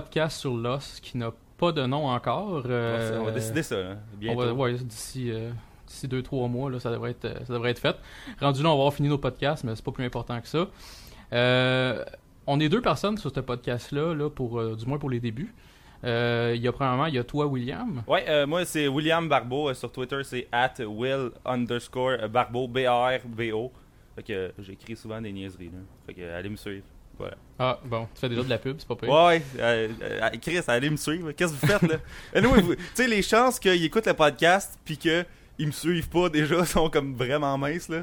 podcast sur Lost qui n'a pas de nom encore. Euh, on va décider ça, là, on bientôt. ouais, d'ici euh, d'ici deux trois mois là, ça devrait être euh, ça devrait être fait. Rendu là, on va avoir fini nos podcasts, mais c'est pas plus important que ça. Euh, on est deux personnes sur ce podcast là, pour euh, du moins pour les débuts. Euh, Il y a premièrement, il y a toi William. Euh, moi c'est William Barbeau. euh, sur Twitter, c'est at Will underscore euh, Barbeau, B-A-R-B-O. Fait que euh, j'écris souvent des niaiseries, là. Fait que euh, allez me suivre. Voilà. Ah bon, tu fais déjà de la pub, c'est pas pire. Ouais, euh, euh, Chris, allez me suivre. Qu'est-ce que vous faites, là? Anyway, tu sais, les chances qu'ils écoutent le podcast pis qu'ils me suivent pas déjà sont comme vraiment minces, là.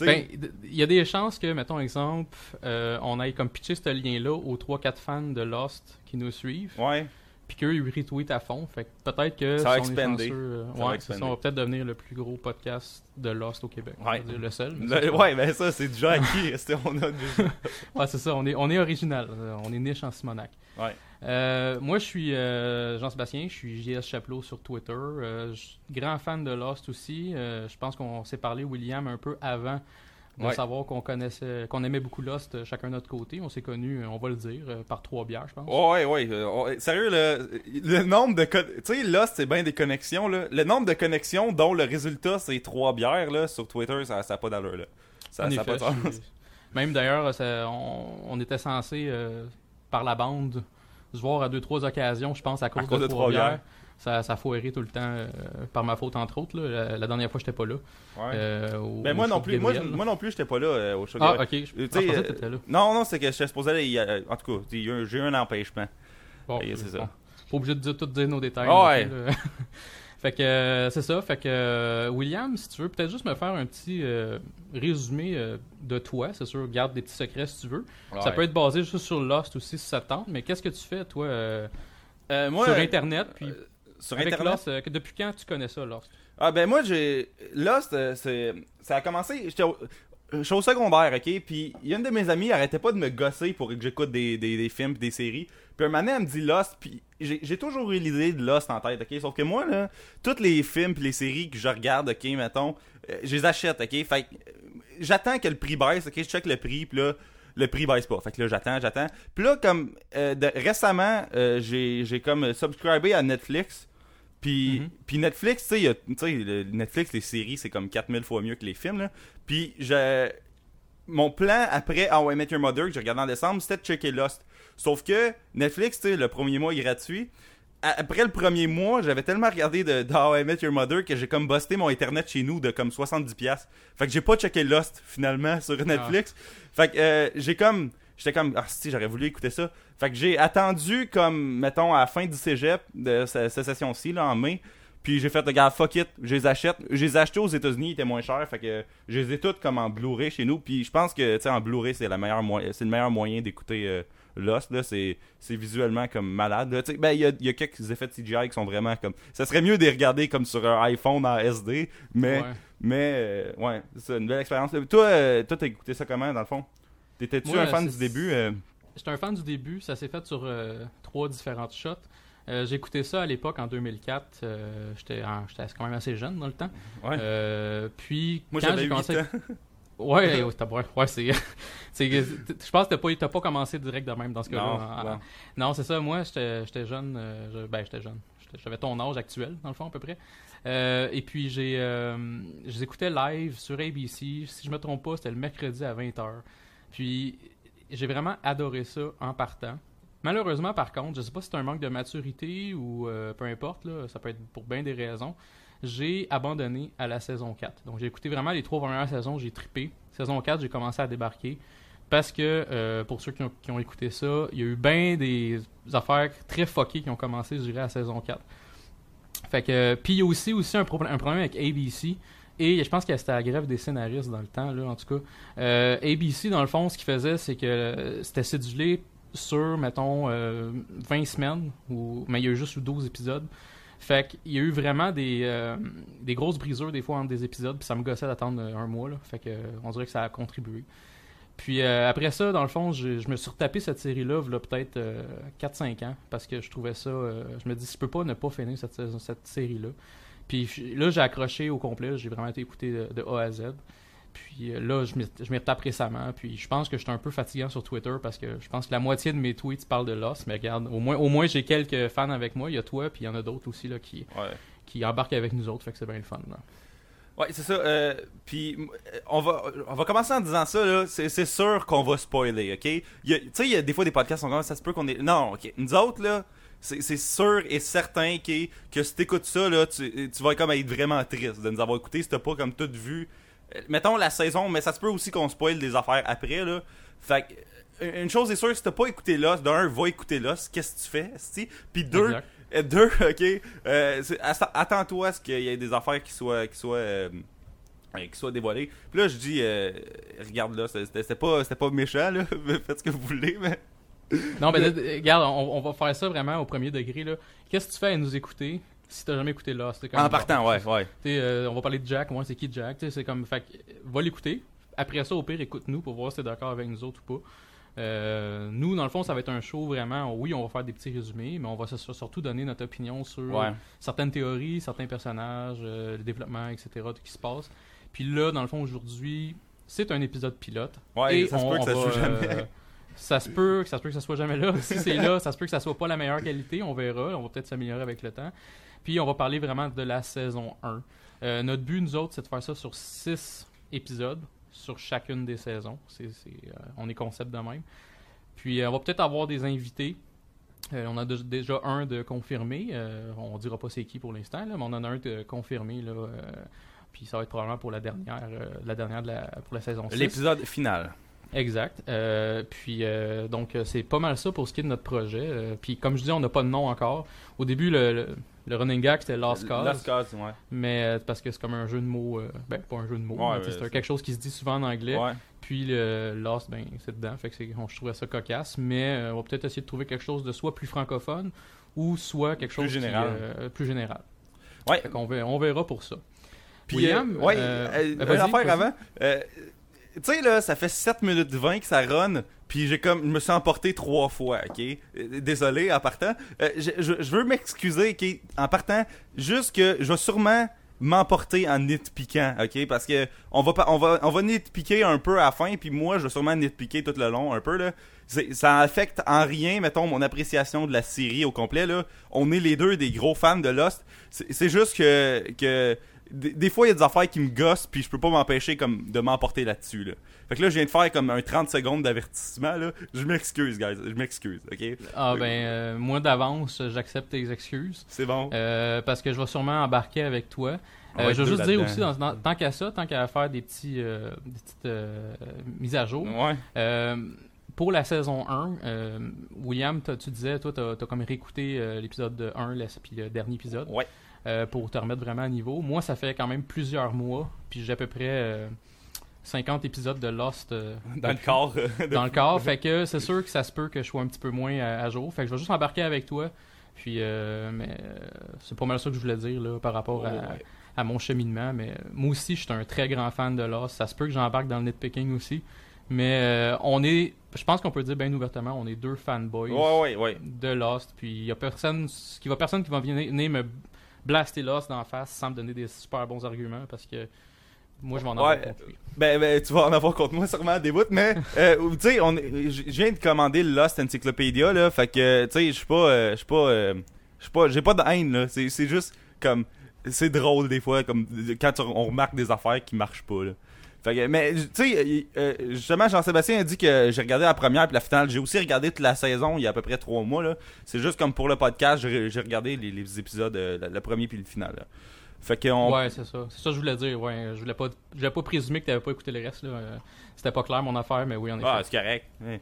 Ben, il y a des chances que, mettons exemple, euh, on aille comme pitcher ce lien-là aux 3-4 fans de Lost qui nous suivent, ouais. Puis qu'eux ils retweetent à fond. Fait que peut-être que Ça va si expander. chanceux, euh, va ouais, c'est ça, on va peut-être devenir le plus gros podcast de Lost au Québec. Ouais. Dire, Le seul. mais Le- ouais, ben ça, c'est déjà acquis. On a déjà. Ouais, c'est ça, on est, on est original. euh, On est niche en Simonac. Ouais. Euh, moi, je suis euh, Jean-Sébastien, je suis JS Chapelot sur Twitter. Euh, je suis grand fan de Lost aussi. Je pense qu'on s'est parlé, William, un peu avant de Ouais. savoir qu'on connaissait, qu'on aimait beaucoup Lost euh, chacun de notre côté. On s'est connus, euh, on va le dire, euh, par trois bières, je pense. Ouais, ouais, euh. Sérieux, le, le nombre de. Tu sais, Lost, c'est bien des connexions, là. Le nombre de connexions dont le résultat, c'est trois bières, là, sur Twitter, ça n'a pas d'allure, là. Ça En ça a effet, pas de sens. Même d'ailleurs, on, on était censé, euh, par la bande, se voir à deux, trois occasions, je pense, à cause, cause de, de trois trois bières. bières. Ça, ça a foiré tout le temps, euh, par ma faute, entre autres. là. La, la dernière fois, j'étais pas là. Ouais. Euh, au- ben, moi non plus, moi, Gabriel, moi non plus, j'étais pas là euh, au show Ah, ok. Je, je sais, pensais que t'étais là. Non, non, c'est que j'étais supposé aller. il y a- En tout cas, j'ai eu un empêchement. Bon, c'est ça. bon. Pas obligé de dire, tout dire nos détails. Non ouais. fait que c'est ça. Fait que William, si tu veux, peut-être juste me faire un petit résumé de toi. C'est sûr, garde des petits secrets si tu veux. Ça peut être basé juste sur Lost aussi si ça te tente. Mais qu'est-ce que tu fais, toi, euh, moi, sur Internet Puis euh, sur avec Internet. Lost, euh, depuis quand tu connais ça, Lost? Ah ben moi j'ai Lost euh, c'est ça a commencé j'étais au... je suis au secondaire, ok? Puis il y a une de mes amies, arrêtait pas de me gosser pour que j'écoute des, des, des films des séries. Puis un moment donné, elle me dit Lost, puis j'ai j'ai toujours eu l'idée de Lost en tête, ok? Sauf que moi, là, tous les films pis les séries que je regarde, ok, mettons, euh, je les achète, ok? Fait que j'attends que le prix baisse, ok? Je check le prix, puis là, le prix baisse pas. Fait que là, j'attends, j'attends. Puis là, comme euh, de- récemment, euh, j'ai j'ai comme subscribé à Netflix. Puis, Mhm. puis Netflix, tu sais, le- Netflix, les séries, c'est comme 4000 fois mieux que les films. Là. Puis, je, mon plan après How I Met Your Mother, que j'ai regardé en décembre, c'était de checker Lost. Sauf que Netflix, tu sais, le premier mois est gratuit. Après le premier mois, j'avais tellement regardé de, de How I Met Your Mother que j'ai comme busté mon internet chez nous de comme 70$. piastres. Fait que j'ai pas checké Lost finalement sur Netflix. Fait que euh, j'ai comme. J'étais comme. Ah, si, j'aurais voulu écouter ça. Fait que j'ai attendu comme, mettons, à la fin du cégep de ce- cette session-ci, là, en mai. Puis j'ai fait, regarde, fuck it, je les achète. Je les ai achetés aux États-Unis, ils étaient moins chers. Fait que je les ai toutes comme en Blu-ray chez nous. Puis je pense que, tu sais, en Blu-ray, c'est la meilleure moyen, c'est le meilleur moyen d'écouter euh, Lost. Là, c'est, c'est visuellement comme malade. là. Tu sais, Ben, il y a, y a quelques effets de CGI qui sont vraiment comme. Ça serait mieux de les regarder comme sur un iPhone en SD. Mais, Ouais. mais euh, ouais, c'est une belle expérience. Toi, euh, toi, t'as écouté ça comment, dans le fond? T'étais-tu un fan du début euh? J'étais un fan du début. Ça s'est fait sur euh, trois différentes shots. Euh, j'ai écouté ça à l'époque en 2004. euh, j'étais, quand même assez jeune dans le temps. Ouais. Euh, puis Moi, quand j'ai 8 commencé ans. Ouais, ouais, t'as- ouais, ouais, c'est. je pense que t'as pas, pas commencé direct de même dans ce cas-là. Non, En- non. non, c'est ça. Moi, j'étais j'étais jeune. je- ben, j'étais jeune. J'avais ton âge actuel, dans le fond, à peu près. Euh, et puis, j'ai. Euh, je les écoutais live sur ABC. Si je me trompe pas, c'était le mercredi à 20h. Puis, j'ai vraiment adoré ça en partant. Malheureusement, par contre, je sais pas si c'est un manque de maturité ou euh, peu importe, là, ça peut être pour bien des raisons. J'ai abandonné à la saison 4. Donc j'ai écouté vraiment les trois premières saisons, j'ai trippé. Saison 4, j'ai commencé à débarquer. Parce que, euh, pour ceux qui ont, écouté ça, il y a eu bien des affaires très fuckées qui ont commencé, je dirais, à saison 4. Fait que, puis il y a aussi, aussi un problème avec ABC. Et je pense que c'était la grève des scénaristes dans le temps, là, en tout cas. Euh, ABC, dans le fond, ce qu'il faisait, c'est que euh, c'était cédulé sur, mettons, euh, 20 semaines, ou, mais il y a eu juste eu 12 épisodes. Fait qu'il y a eu vraiment des, euh, grosses brisures des fois entre des épisodes, puis ça me gossait d'attendre euh, un mois, là. Fait que, euh, on dirait que ça a contribué. Puis euh, après ça, dans le fond, je, me suis retapé cette série-là, là, peut-être euh, 4-5 ans, parce que je trouvais ça. euh, je me dis, je peux pas ne pas finir cette série-là. Puis là, j'ai accroché au complet, j'ai vraiment été écouté de, de A à Z. Puis euh, là, je m'y retape récemment. Puis je pense que je suis un peu fatigant sur Twitter parce que je pense que la moitié de mes tweets parlent de Lost. Mais regarde, au moins, au moins j'ai quelques fans avec moi. Il y a toi, puis il y en a d'autres aussi là, qui, Ouais. qui embarquent avec nous autres. Fait que c'est bien le fun. là. Ouais, c'est ça. euh, puis euh, on va, on va commencer en disant ça. là. C'est sûr qu'on va spoiler, ok? Tu sais, il y a des fois des podcasts, on commence, ça se peut qu'on est. Non, ok. Nous autres, là, c'est sûr et certain que, que si t'écoutes ça, là, tu, tu vas comme être vraiment triste de nous avoir écouté si t'as pas comme tout vu. Euh, Mettons la saison, mais ça se peut aussi qu'on spoil des affaires après, là. Fait euh, une chose est sûre, si t'as pas écouté Lost, d'un, va écouter Lost, qu'est-ce que tu fais, esti? Puis deux, euh, deux, ok, euh, attends-toi à ce qu'il y ait des affaires qui soient, qui soient, euh, qui soient dévoilées. Puis là, je dis, euh, regarde là, c'était pas, pas méchant, là, faites ce que vous voulez, mais... Non, mais là, regarde, on, on va faire ça vraiment au premier degré. là. Qu'est-ce que tu fais à nous écouter si t'as jamais écouté Lost? En partant, ouais, ouais. Euh, on va parler de Jack, moi c'est qui Jack, c'est comme, fait va l'écouter. Après ça, au pire, écoute-nous pour voir si t'es d'accord avec nous autres ou pas. Euh, nous, dans le fond, ça va être un show vraiment. Oui, on va faire des petits résumés, mais on va surtout donner notre opinion sur Ouais. certaines théories, certains personnages, euh, le développement, etc. tout qui se passe. Puis là, dans le fond, aujourd'hui, c'est un épisode pilote. Ouais, Et ça se on- peut que ça se va, joue jamais. Ça se peut, ça se peut que ça soit jamais là. Si c'est là, ça se peut que ça soit pas la meilleure qualité. On verra. On va peut-être s'améliorer avec le temps. Puis on va parler vraiment de la saison 1. Euh, notre but, nous autres, c'est de faire ça sur 6 épisodes sur chacune des saisons. Euh, on est concept de même. Puis euh, on va peut-être avoir des invités. On a déjà un de confirmé. Euh, on dira pas c'est qui pour l'instant, mais on en a un de confirmé. Puis ça va être probablement pour la dernière, la dernière de la, pour la saison 6. L'épisode final. Exact. Euh, puis euh, donc euh, c'est pas mal ça pour ce qui est de notre projet. Euh, puis comme je dis, on n'a pas de nom encore. Au début, le, le, le running gag c'était Lost Cause, Lost Cause, ouais. mais parce que c'est comme un jeu de mots. ben pas un jeu de mots, Ouais, c'est quelque chose qui se dit souvent en anglais. Ouais. Puis le Lost, ben c'est dedans. Fait que on, je trouvais ça cocasse. Mais on va peut-être essayer de trouver quelque chose de soit plus francophone ou soit quelque chose Plus qui, général. euh, plus général. Ouais. Fait qu'on verra, on verra pour ça. Puis, William, ouais, euh, euh, euh, une vas-y, affaire avant. Tu sais, là, ça fait 7 minutes 20 que ça run, puis j'ai comme, je me suis emporté trois fois, ok? Désolé, en partant. Euh, je, veux m'excuser, ok? En partant, juste que je vais sûrement m'emporter en nitpiquant, ok? Parce que on va, on va, on va nitpiquer un peu à la fin, puis moi, je vais sûrement nitpiquer tout le long, un peu, là. Ça affecte en rien, mettons, mon appréciation de la série au complet, là. On est les deux des gros fans de Lost. C'est juste que, que des, des fois, il y a des affaires qui me gossent, puis je peux pas m'empêcher comme de m'emporter là-dessus, là. Fait que là, je viens de faire comme un 30 secondes d'avertissement, là. Je m'excuse, guys. Je m'excuse, ok? Ah ben euh, moi d'avance, j'accepte tes excuses. C'est bon. Euh, parce que je vais sûrement embarquer avec toi. Euh, je veux juste dire aussi, dans- dans- tant qu'à ça, tant qu'à faire des petits des petites mises à jour. Ouais. pour la saison 1, euh, William, tu disais, toi, tu as, comme réécouté euh, l'épisode 1, la- puis le dernier épisode, Ouais. Euh, pour te remettre vraiment à niveau. Moi, ça fait quand même plusieurs mois, puis j'ai à peu près euh, 50 épisodes de Lost euh, Dans le corps. euh, dans le corps. Fait que c'est sûr que ça se peut que je sois un petit peu moins à, à jour. Fait que je vais juste embarquer avec toi. Puis, euh, mais euh, c'est pas mal ça que je voulais dire là, par rapport à, ouais. à mon cheminement. Mais euh, moi aussi, je suis un très grand fan de Lost. Ça se peut que j'embarque dans le nitpicking aussi. Mais euh, on est, je pense qu'on peut dire bien ouvertement, on est deux fanboys Ouais, ouais, ouais. de Lost. Puis il y a personne, qui va personne qui va venir venir me blaster Lost d'en face sans me donner des super bons arguments parce que moi je vais en avoir Ouais. contre lui. Ben, ben, tu vas en avoir contre moi sûrement à des bouts, mais euh, tu sais, je viens de commander le Lost Encyclopedia là, fait que tu sais, je suis pas euh, je suis pas euh, je suis pas j'ai pas de haine là, c'est c'est juste comme c'est drôle des fois comme quand on remarque des affaires qui marchent pas là. Fait que, mais tu sais, euh, justement, Jean-Sébastien a dit que j'ai regardé la première puis la finale. J'ai aussi regardé toute la saison il y a à peu près trois mois. là. C'est juste comme pour le podcast, j'ai regardé les, les épisodes, euh, le, premier puis le final. là. Fait que on, Ouais, c'est ça. C'est ça que je voulais dire. Ouais, je voulais pas, je voulais pas présumer que t'avais pas écouté le reste. Là. Euh, C'était pas clair mon affaire, mais oui, en effet. Ah, c'est correct. Ouais.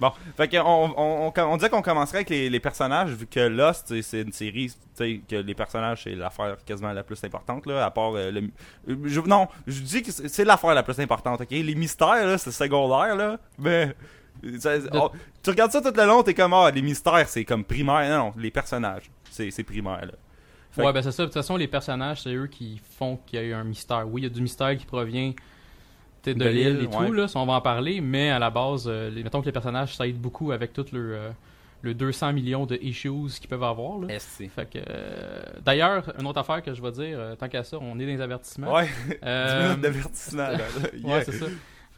Bon, fait qu'on on, on, on disait qu'on commencerait avec les, les personnages, vu que Lost, c'est- une série, que les personnages, c'est l'affaire quasiment la plus importante, là, à part euh, le... euh, Je, non, je dis que c'est l'affaire la plus importante, ok? Les mystères, là, c'est secondaire, là, mais... ça- oh, tu regardes ça tout le long, t'es comme, ah, les mystères, c'est comme primaire. Non, non, les personnages, c'est c'est primaire, là. Fait Ouais, que- ben c'est ça. De toute façon, les personnages, c'est eux qui font qu'il y a eu un mystère. Oui, il y a du mystère qui provient de, De l'île et tout, là, on va en parler, mais à la base, euh, les, mettons que les personnages, ça aide beaucoup avec tout leur, euh, le 200 millions de issues qu'ils peuvent avoir. Là. Fait que, euh, d'ailleurs, une autre affaire que je vais dire, euh, tant qu'à ça, on est dans les avertissements. Ouais, 10 minutes d'avertissement. Ouais, c'est ça.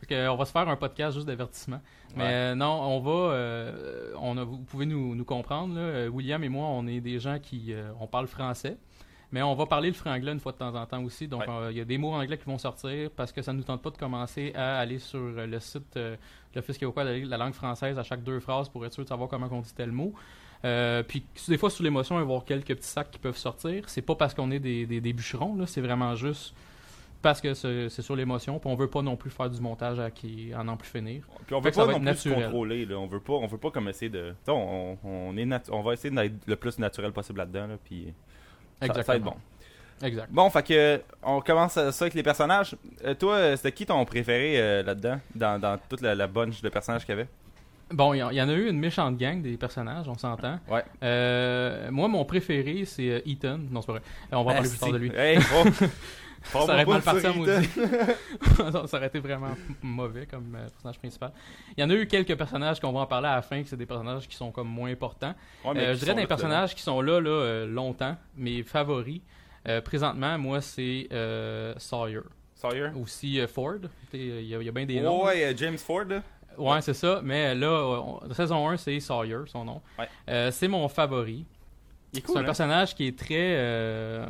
Fait que, on va se faire un podcast juste d'avertissement. Mais Ouais. euh, non, on va. euh, on a- vous pouvez nous, nous comprendre. là. William et moi, on est des gens qui. euh, on parle français. Mais on va parler le franglais une fois de temps en temps aussi. Donc, Ouais. euh, il y a des mots anglais qui vont sortir parce que ça ne nous tente pas de commencer à aller sur euh, le site euh, de l'Office québécois de la langue française à chaque deux phrases pour être sûr de savoir comment on dit tel mot. Euh, puis des fois sous l'émotion, il va y avoir quelques petits sacs qui peuvent sortir. C'est pas parce qu'on est des, des, des bûcherons, là, c'est vraiment juste parce que c'est sur l'émotion. Puis on veut pas non plus faire du montage à qui à n'en plus finir. Puis on veut que ça pas non être plus se naturel. contrôler. Là. On veut pas, on veut pas comme essayer de. On, on, est on va essayer d'être le plus naturel possible là-dedans. Là, puis ça, ça va être bon. Exact. Bon, fait que on commence ça avec les personnages. Euh, toi, euh, c'était qui ton préféré euh, là-dedans, dans, dans toute la, la bunch de personnages qu'il y avait? Bon, il y, en- il y en a eu une méchante gang des personnages, on s'entend. Ouais. Euh, moi, mon préféré, c'est Ethan. Non, c'est pas vrai. On va parler plus tard de lui. Hey, oh. Ça aurait mal parti à ça, Ethan. maudit. ça aurait été vraiment mauvais comme euh, personnage principal. Il y en a eu quelques personnages qu'on va en parler à la fin, que c'est des personnages qui sont comme moins importants. Ouais, Euh, je dirais des personnages qui sont là, là euh, longtemps, mes favoris. euh, présentement, moi, c'est Sawyer. Sawyer? Aussi Ford. Il y, a- il y a bien des noms. Ouais, euh, James Ford. là. Ouais, c'est ça. Mais là, on- saison 1, c'est Sawyer, son nom. Ouais. C'est mon favori. Est C'est cool. un hein? personnage qui est très. euh,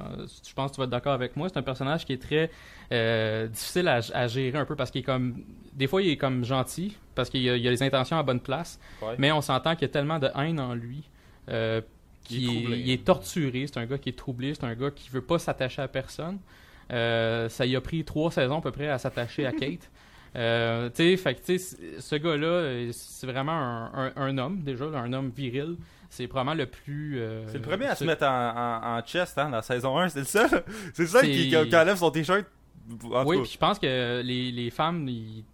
je pense que tu vas être d'accord avec moi. C'est un personnage qui est très euh, difficile à, à gérer un peu parce qu'il est comme. Des fois, il est comme gentil parce qu'il a, il a les intentions à bonne place. Ouais. Mais on s'entend qu'il y a tellement de haine en lui. euh, Il est qu'il troublé, il hein. est torturé. C'est un gars qui est troublé. C'est un gars qui veut pas s'attacher à personne. Ça y a pris trois saisons à peu près à s'attacher à Kate. Tu sais, ce gars-là, c'est vraiment un, un- un homme, déjà, un homme viril. C'est probablement le plus. euh, C'est le premier à se mettre en, en, en chest hein, dans la saison 1, c'est le seul. C'est le seul qui, qui, enlève son t-shirt. Oui, puis je pense que les, les femmes, ils,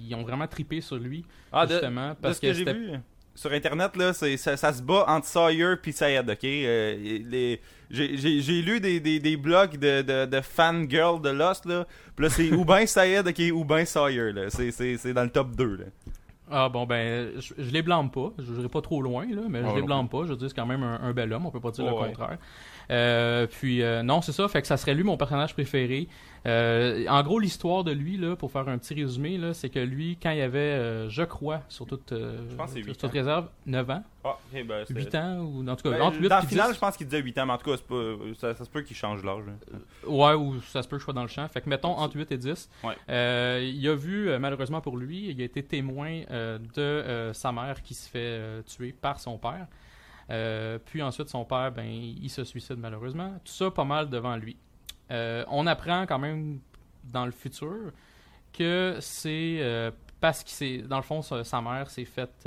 ils ont vraiment tripé sur lui, Ah, justement, de parce ce que, j'ai vu sur internet, là, ça, ça se bat entre Sawyer et Sayed, ok? Euh, les, j'ai, lu des, des, des blogs de, de, de fangirls de Lost, là. Puis là, c'est ou ben Sayed, ok, ou ben Sawyer, là. C'est, c'est, c'est dans le top 2, là. Ah bon, ben, je, je les blâme pas. Je n'irai pas trop loin, là, mais Ah, je les non blâme pas. Je veux dire, c'est quand même un, un bel homme, on peut pas dire le ouais. contraire. Euh, puis, euh, non, c'est ça, fait que ça serait lui mon personnage préféré. Euh, en gros, l'histoire de lui, là, pour faire un petit résumé, là, c'est que lui, quand il avait, je crois, sur toute, Je pense sur toute ans. réserve, 9 ans, Ah, ok, ben. 8 ans, ou en tout cas, Ben, entre 8 dans le final, 10. je pense qu'il disait 8 ans, mais en tout cas, pas, ça, ça se peut qu'il change l'âge. là. Ouais, ou ça se peut que je sois dans le champ. Fait que mettons entre 8 et 10. Ouais. Euh, il a vu, malheureusement pour lui, il a été témoin euh, de euh, sa mère qui se fait tuer par son père. Euh, puis ensuite, son père, ben, il se suicide malheureusement. Tout ça pas mal devant lui. Euh, on apprend quand même dans le futur que c'est euh, parce que c'est dans le fond sa, sa mère s'est faite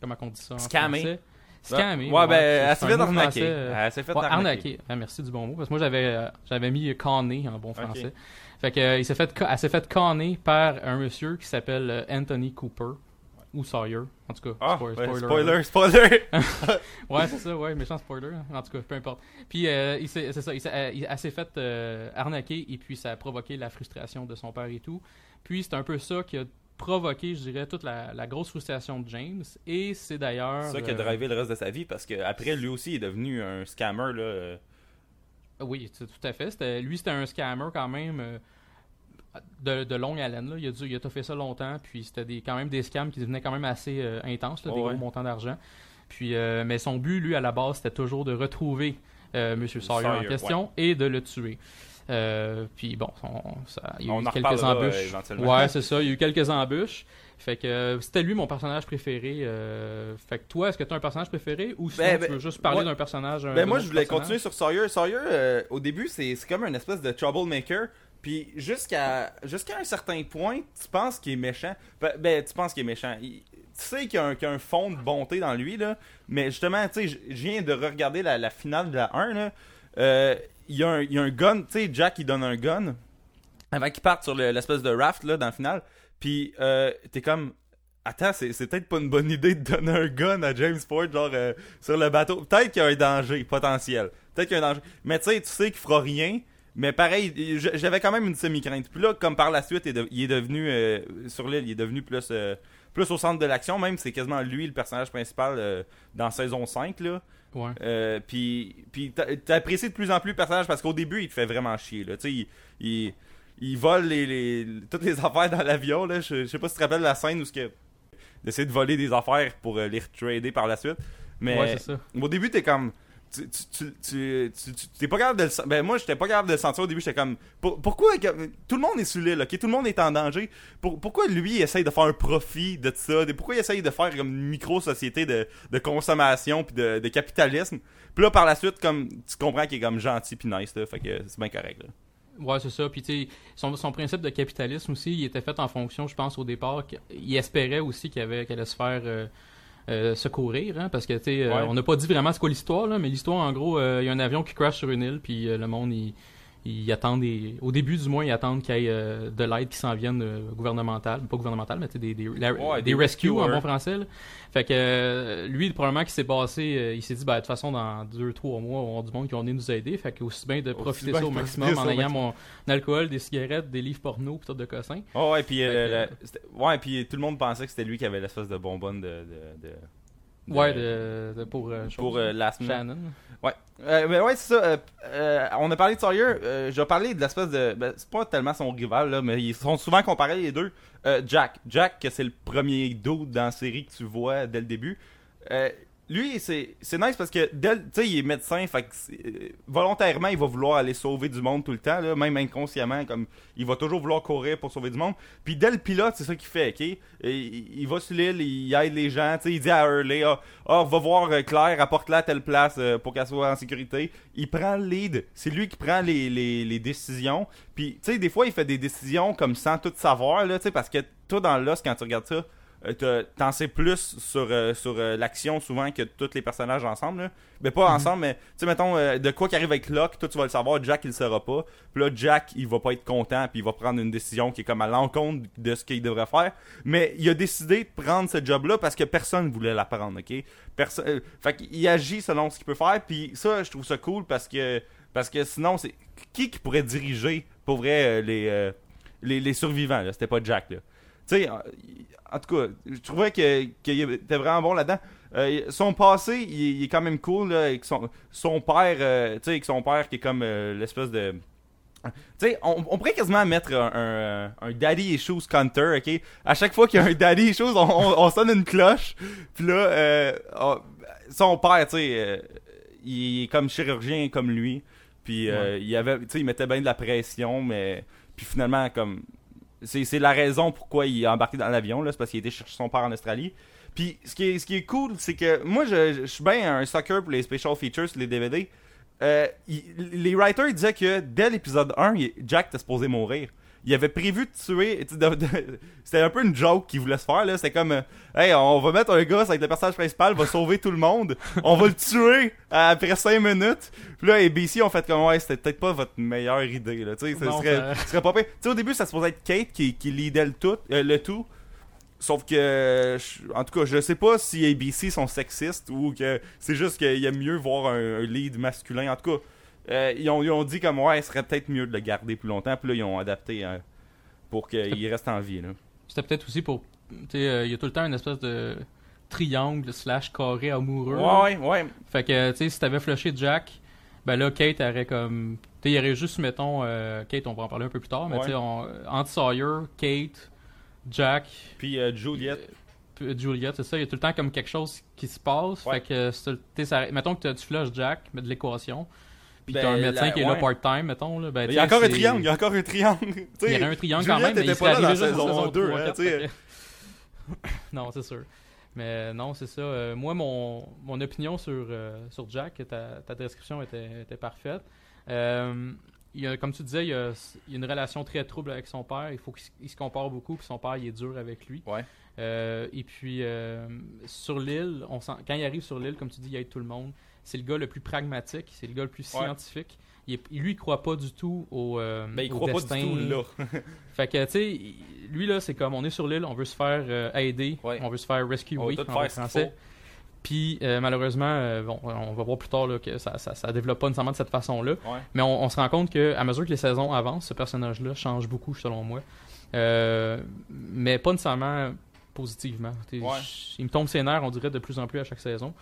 comment on dit ça en Scammer. français? Scammer. Ouais, ben, elle s'est un fait mot arnaquer. Elle s'est fait Ouais, arnaquer. Ah, merci du bon mot. Parce que moi, j'avais, j'avais mis canner en bon français. Fait que, il s'est fait, elle s'est fait canner par un monsieur qui s'appelle Anthony Cooper. Ou Sawyer. En tout cas, Ah, ouais, spoiler. spoiler, spoiler. Ouais, c'est ça, ouais, méchant spoiler. En tout cas, peu importe. Puis, euh, il c'est ça, il s'est- s'est fait euh, arnaquer et puis ça a provoqué la frustration de son père et tout. Puis, c'est un peu ça qui a provoqué, je dirais, toute la, la grosse frustration de James. Et c'est d'ailleurs. C'est ça qui a euh, drivé le reste de sa vie parce qu'après, lui aussi, il est devenu un scammer. Là. euh, Oui, c'est- tout à fait. Lui, c'était un scammer quand même euh, de, de longue haleine. Là. Il, a dû, il a fait ça longtemps, puis c'était des, quand même des scams qui devenaient quand même assez euh, intenses, là, des Oh, ouais. gros montants d'argent. Puis, euh, mais son but, lui, à la base, c'était toujours de retrouver euh, M. Sawyer, en question et de le tuer. Euh, puis bon, on, ça- il y a On eu quelques embûches. ouais, c'est ça. Il y a eu quelques embûches. Fait que c'était lui mon personnage préféré. euh, fait que toi, est-ce que tu as un personnage préféré ou sinon Ben, tu ben, veux juste parler moi- d'un personnage un- Ben moi je voulais personnage? continuer sur Sawyer. Sawyer euh, au début c'est c'est comme une espèce de troublemaker. Puis jusqu'à jusqu'à un certain point, tu penses qu'il est méchant. Ben, tu penses qu'il est méchant. Tu sais qu'il y, a un- fond de bonté dans lui là. Mais justement, tu sais, je viens de regarder la, la finale de la 1 là. Euh, Il y, a un- il y a un gun, tu sais, Jack il donne un gun avant qu'il parte sur le- l'espèce de raft là dans le final. Puis euh, t'es comme Attends, c'est c'est peut-être pas une bonne idée de donner un gun à James Ford, genre euh, sur le bateau. Peut-être qu'il y a un danger potentiel. Peut-être qu'il y a un danger. Mais tu sais, tu sais qu'il fera rien. Mais pareil, il- j'avais quand même une semi-crainte. Puis là, comme par la suite, il est, devenu, euh, sur l'île, il est devenu plus, euh, plus au centre de l'action, même. C'est quasiment lui le personnage principal euh, dans saison 5, là. Ouais. Euh, puis puis t'a- t'apprécies de plus en plus le personnage parce qu'au début, il te fait vraiment chier, là. Il, il, il vole les, les- toutes les affaires dans l'avion, là. Je, je sais pas si tu te rappelles la scène où ce que d'essayer de voler des affaires pour les retrader par la suite. Mais Ouais, ça. au début, t'es comme. Tu, tu, t'es pas capable de le Ben, moi, j'étais pas capable de le sentir au début. J'étais comme. pour- pourquoi. Tout le monde est sur l'île, ok? Tout le monde est en danger. Pour- pourquoi lui, il essaye de faire un profit de ça? Des- Pourquoi il essaye de faire comme une micro-société de, de consommation puis de, de capitalisme? Puis là, par la suite, comme tu comprends qu'il est comme gentil puis nice, là. Fait que c'est bien correct, là. Ouais, c'est ça. Puis, tu son, son principe de capitalisme aussi, il était fait en fonction, je pense, au départ, qu'il espérait aussi qu'il avait- qu'elle allait se faire euh, euh, secourir, hein, parce que, tu sais, euh, Ouais. on n'a pas dit vraiment c'est quoi l'histoire, là, mais l'histoire, en gros, euh, il y a un avion qui crash sur une île, puis euh, le monde, il, il attend des... Au début, du moins, ils attendent qu'il y ait euh, de l'aide qui s'en vienne euh, gouvernementale, pas gouvernementale, mais des, des, la- Ouais, des des rescues en bon français, là. Fait que euh, lui, probablement qu'il s'est passé, il s'est dit, ben, de toute façon, dans deux, trois mois, on avoir du monde qui va venir nous aider. Fait que aussi bien de profiter ça au maximum en ayant mon alcool, des cigarettes, des livres porno, pis tout de cossin. Oh, ouais, puis, ouais, puis tout le monde pensait que c'était lui qui avait l'espèce de bonbonne de. de, de- de- Ouais, de, de- pour, euh, Pour euh, Last. Shannon. Ouais. Euh, mais ouais, c'est ça. euh, euh, on a parlé de Sawyer. Je vais parler de l'espèce de. Ben, c'est pas tellement son rival, là, mais ils sont souvent comparés les deux. Jack. Jack, que c'est le premier dude dans la série que tu vois dès le début. Lui, c'est nice parce que, dès il est médecin, fait que euh, volontairement, il va vouloir aller sauver du monde tout le temps, même inconsciemment, comme il va toujours vouloir courir pour sauver du monde. Puis dès le pilote, c'est ça qu'il fait, ok? Il, va sur l'île, il aide les gens, il dit à Hurley, ah, ah, va voir euh, Claire, apporte-la à telle place euh, pour qu'elle soit en sécurité. Il prend le lead, c'est lui qui prend les, décisions. Puis, tu sais, des fois, il fait des décisions comme sans tout savoir, là, parce que toi, dans Lost, quand tu regardes ça, t'en sais plus sur, euh, sur euh, l'action souvent que tous les personnages ensemble. Là. Mais pas Mhm. ensemble, mais tu sais, mettons, euh, de quoi qui arrive avec Locke, toi tu vas le savoir, Jack il le saura pas. Puis là, Jack il va pas être content, puis il va prendre une décision qui est comme à l'encontre de ce qu'il devrait faire. Mais il a décidé de prendre ce job-là parce que personne voulait la prendre, ok? Perso euh, fait qu'il agit selon ce qu'il peut faire, puis ça, je trouve ça cool parce que, parce que sinon, c'est qui qui pourrait diriger pour vrai euh, les, euh, les, les survivants, là? C'était pas Jack, là. Tu sais, en- tout cas, je trouvais que- qu'il était vraiment bon là-dedans. Euh, son passé, il, il est quand même cool, là, avec son, son père, euh, tu sais, avec son père qui est comme euh, l'espèce de... Tu sais, on, on pourrait quasiment mettre un, un, un daddy issues counter, ok? À chaque fois qu'il y a un daddy issues, on, on, on sonne une cloche. Puis là, euh, on- son père, tu sais, euh, il est comme chirurgien comme lui. Puis euh, il avait, tu sais, il mettait bien de la pression, mais puis finalement, comme c'est la raison pourquoi il est embarqué dans l'avion, c'est parce qu'il était chercher son père en Australie. Puis ce qui est, cool, c'est que moi, je, je suis bien un sucker pour les special features, les DVD. Euh, les writers disaient que dès l'épisode 1, il- Jack était supposé mourir. Il avait prévu de tuer. C'était un peu une joke qu'il voulait se faire. là. C'était comme euh, Hey, on va mettre un gars avec le personnage principal, va sauver tout le monde. On va le tuer après 5 minutes. Puis là, ABC ont fait comme Ouais, c'était peut-être pas votre meilleure idée. Là. Tu sais, ce serait, serait pas pire. Tu sais, au début, ça se supposait être Kate qui, qui leadait le tout. euh, le tout. Sauf que, en tout cas, je sais pas si ABC sont sexistes ou que c'est juste qu'il aime mieux voir un, un lead masculin. En tout cas, euh, ils, ont, ils ont dit comme ouais, il serait peut-être mieux de le garder plus longtemps. Puis là, ils ont adapté hein, pour qu'il reste en vie. C'était peut-être aussi pour. Tu sais, euh, il y a tout le temps une espèce de triangle slash carré amoureux. Ouais, ouais. Fait que, tu sais, si t'avais flushé Jack, ben là, Kate aurait comme. Tu sais, il y aurait juste, mettons, euh, Kate, on va en parler un peu plus tard, mais Ouais. tu sais, entre Sawyer, Kate, Jack, Puis euh, Juliette. puis Juliette, c'est ça, il y a tout le temps comme quelque chose qui se passe. Ouais. Fait que, c'est- tu sais, ça- mettons que tu flushes Jack, mais de l'équation, puis Ben, t'as un médecin la- qui est là ouais. part-time, mettons. Là, ben, Il y a encore un triangle, il y a encore un triangle. Tu Il y aurait un triangle quand même, mais il pas serait là dans arrivé juste saison en saison 2, 3, hein, 4, tu sais. fait que- non, c'est sûr. Mais non, c'est ça. Euh, moi, mon, mon opinion sur, euh, sur Jack, ta, ta description était, était parfaite. Euh, il y a, comme tu disais, il y, a, il y a une relation très trouble avec son père. Il faut qu'il se- compare beaucoup, puis son père, il est dur avec lui. Ouais. Euh, et puis, euh, sur l'île, on sent, quand il arrive sur l'île, comme tu dis, il aide tout le monde. C'est le gars le plus pragmatique, c'est le gars le plus Ouais. scientifique. Il est- lui, il croit pas du tout au, euh, Ben, il au croit destin. pas du tout là. Fait que, tu sais, il- lui, là, c'est comme on est sur l'île, on veut se faire euh, aider, Ouais. on veut se faire rescue On oui, en faire français. Puis, euh, malheureusement, euh, bon, on va voir plus tard là, que ça, ça, ça développe pas nécessairement de cette façon-là. Ouais. Mais on, on se rend compte que à mesure que les saisons avancent, ce personnage-là change beaucoup, selon moi. Euh, mais pas nécessairement positivement. Ouais. Il me tombe ses nerfs, on dirait, de plus en plus à chaque saison.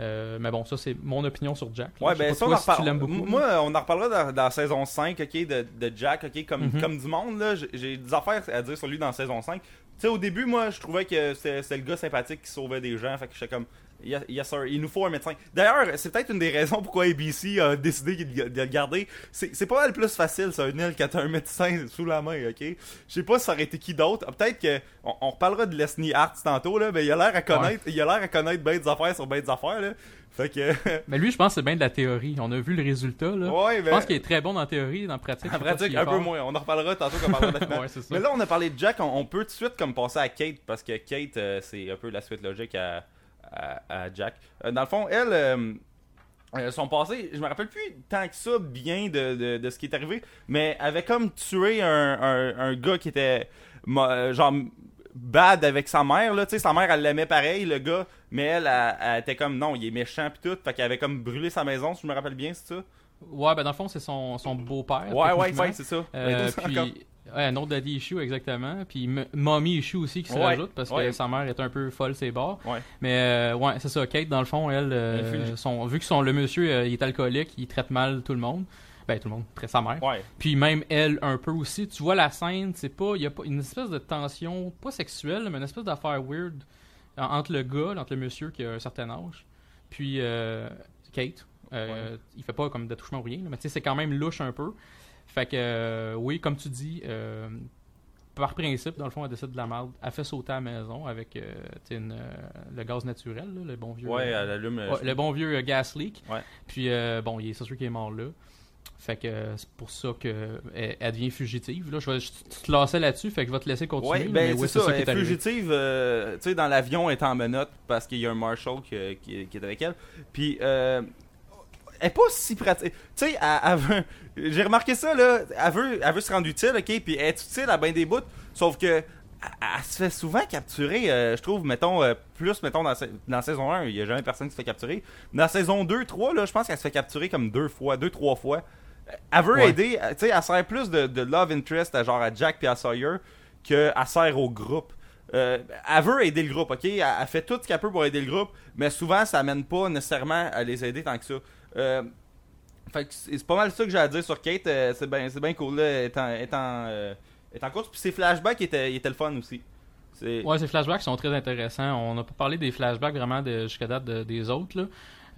Euh, mais bon, ça, c'est mon opinion sur Jack. là. Ouais, ben ça, on toi en si tu reparle- l'aimes beaucoup. Moi, on en reparlera dans, dans la saison 5, ok, de, de Jack, ok, comme, Mhm. comme du monde, là. J'ai- des affaires à dire sur lui dans la saison 5. Tu sais, au début, moi, je trouvais que c'était le gars sympathique qui sauvait des gens, fait que j'étais comme, yes, yes, sir, il nous faut un médecin. D'ailleurs, c'est peut-être une des raisons pourquoi ABC a décidé de, le garder. C'est pas mal plus facile, ça, une île, quand t'as un médecin sous la main, ok? Je sais pas si ça aurait été qui d'autre. Ah, Peut-être que, on, on reparlera de Leslie Hart tantôt, là, mais il a l'air à connaître, il a l'air à connaître bien des affaires sur bien des affaires, là. Fait que, Mais lui, je pense que c'est bien de la théorie. On a vu le résultat. Là. ouais, Je ben- pense qu'il est très bon dans la théorie, dans la pratique. En pratique, un peu moins. On en reparlera tantôt quand on parlera de la. Ouais. Mais là, on a parlé de Jack. On, on peut tout de suite comme passer à Kate parce que Kate, euh, c'est un peu la suite logique à, à, à Jack. Euh, dans le fond, elle, euh, euh, son passé, je me rappelle plus tant que ça bien de, de, de ce qui est arrivé, mais elle avait comme tué un, un, un gars qui était euh, genre bad avec sa mère là tu sais sa mère elle l'aimait pareil le gars mais elle, elle, elle était comme non il est méchant puis tout fait qu'elle avait comme brûlé sa maison si je me rappelle bien c'est ça? Ouais, ben dans le fond, c'est son, son beau-père. ouais ouais ouais c'est ça Euh, puis. Ouais, un autre daddy issue, exactement. Puis m- mommy issue aussi qui se Ouais, rajoute parce que ouais. sa mère est un peu folle, ses bords. Ouais. Mais euh, ouais, c'est ça. Kate, dans le fond, elle, euh, son, vu que son, le monsieur euh, il est alcoolique, il traite mal tout le monde. Ben, tout le monde, très sa mère. ouais Puis même elle, un peu aussi. Tu vois la scène, c'est pas. Il y a pas une espèce de tension, pas sexuelle, mais une espèce d'affaire weird en- entre le gars, entre le monsieur qui a un certain âge, puis euh, Kate. Euh, Il fait pas comme d'attouchement ou rien, mais tu sais, c'est quand même louche un peu. Fait que, euh, oui, comme tu dis, euh, par principe, dans le fond, elle décide de la merde. Elle fait sauter à la maison avec euh, une, le gaz naturel, là, le bon vieux. ouais elle allume Ouais, le bon vieux gas leak. Ouais. Puis euh, bon, il est sûr qu'il est mort là. Fait que c'est pour ça que elle, devient fugitive. Là, je vais je- tu te lassais là-dessus, fait que je vais te laisser continuer. Ouais, ben mais c'est ouais, ça, elle est fugitive, euh, tu sais, dans l'avion, elle est en menottes parce qu'il y a un marshal qui, qui- qui est avec elle. Puis, euh, elle est pas si pratique. Tu sais, elle, elle veut- j'ai remarqué ça, là, elle veut, elle veut se rendre utile, ok, puis elle est utile à bien des bouts, sauf que elle, elle se fait souvent capturer, euh, je trouve, mettons, euh, plus, mettons, dans, dans saison 1, il y a jamais personne qui se fait capturer. Dans saison 2, 3, là, je pense qu'elle se fait capturer comme deux fois, deux, trois fois. Elle veut Ouais. aider, tu sais, elle sert plus de, de love interest à genre à Jack puis à Sawyer qu'elle sert au groupe. Euh, elle veut aider le groupe, ok? Elle, elle fait tout ce qu'elle peut pour aider le groupe, mais souvent ça amène pas nécessairement à les aider tant que ça. Euh, fait c'est pas mal ça que j'ai à dire sur Kate. euh, c'est bien cool, là, euh, elle est en course. Puis ses flashbacks étaient, étaient le fun aussi. Ouais, ces flashbacks sont très intéressants. On n'a pas parlé des flashbacks vraiment de, jusqu'à date de- des autres. Là.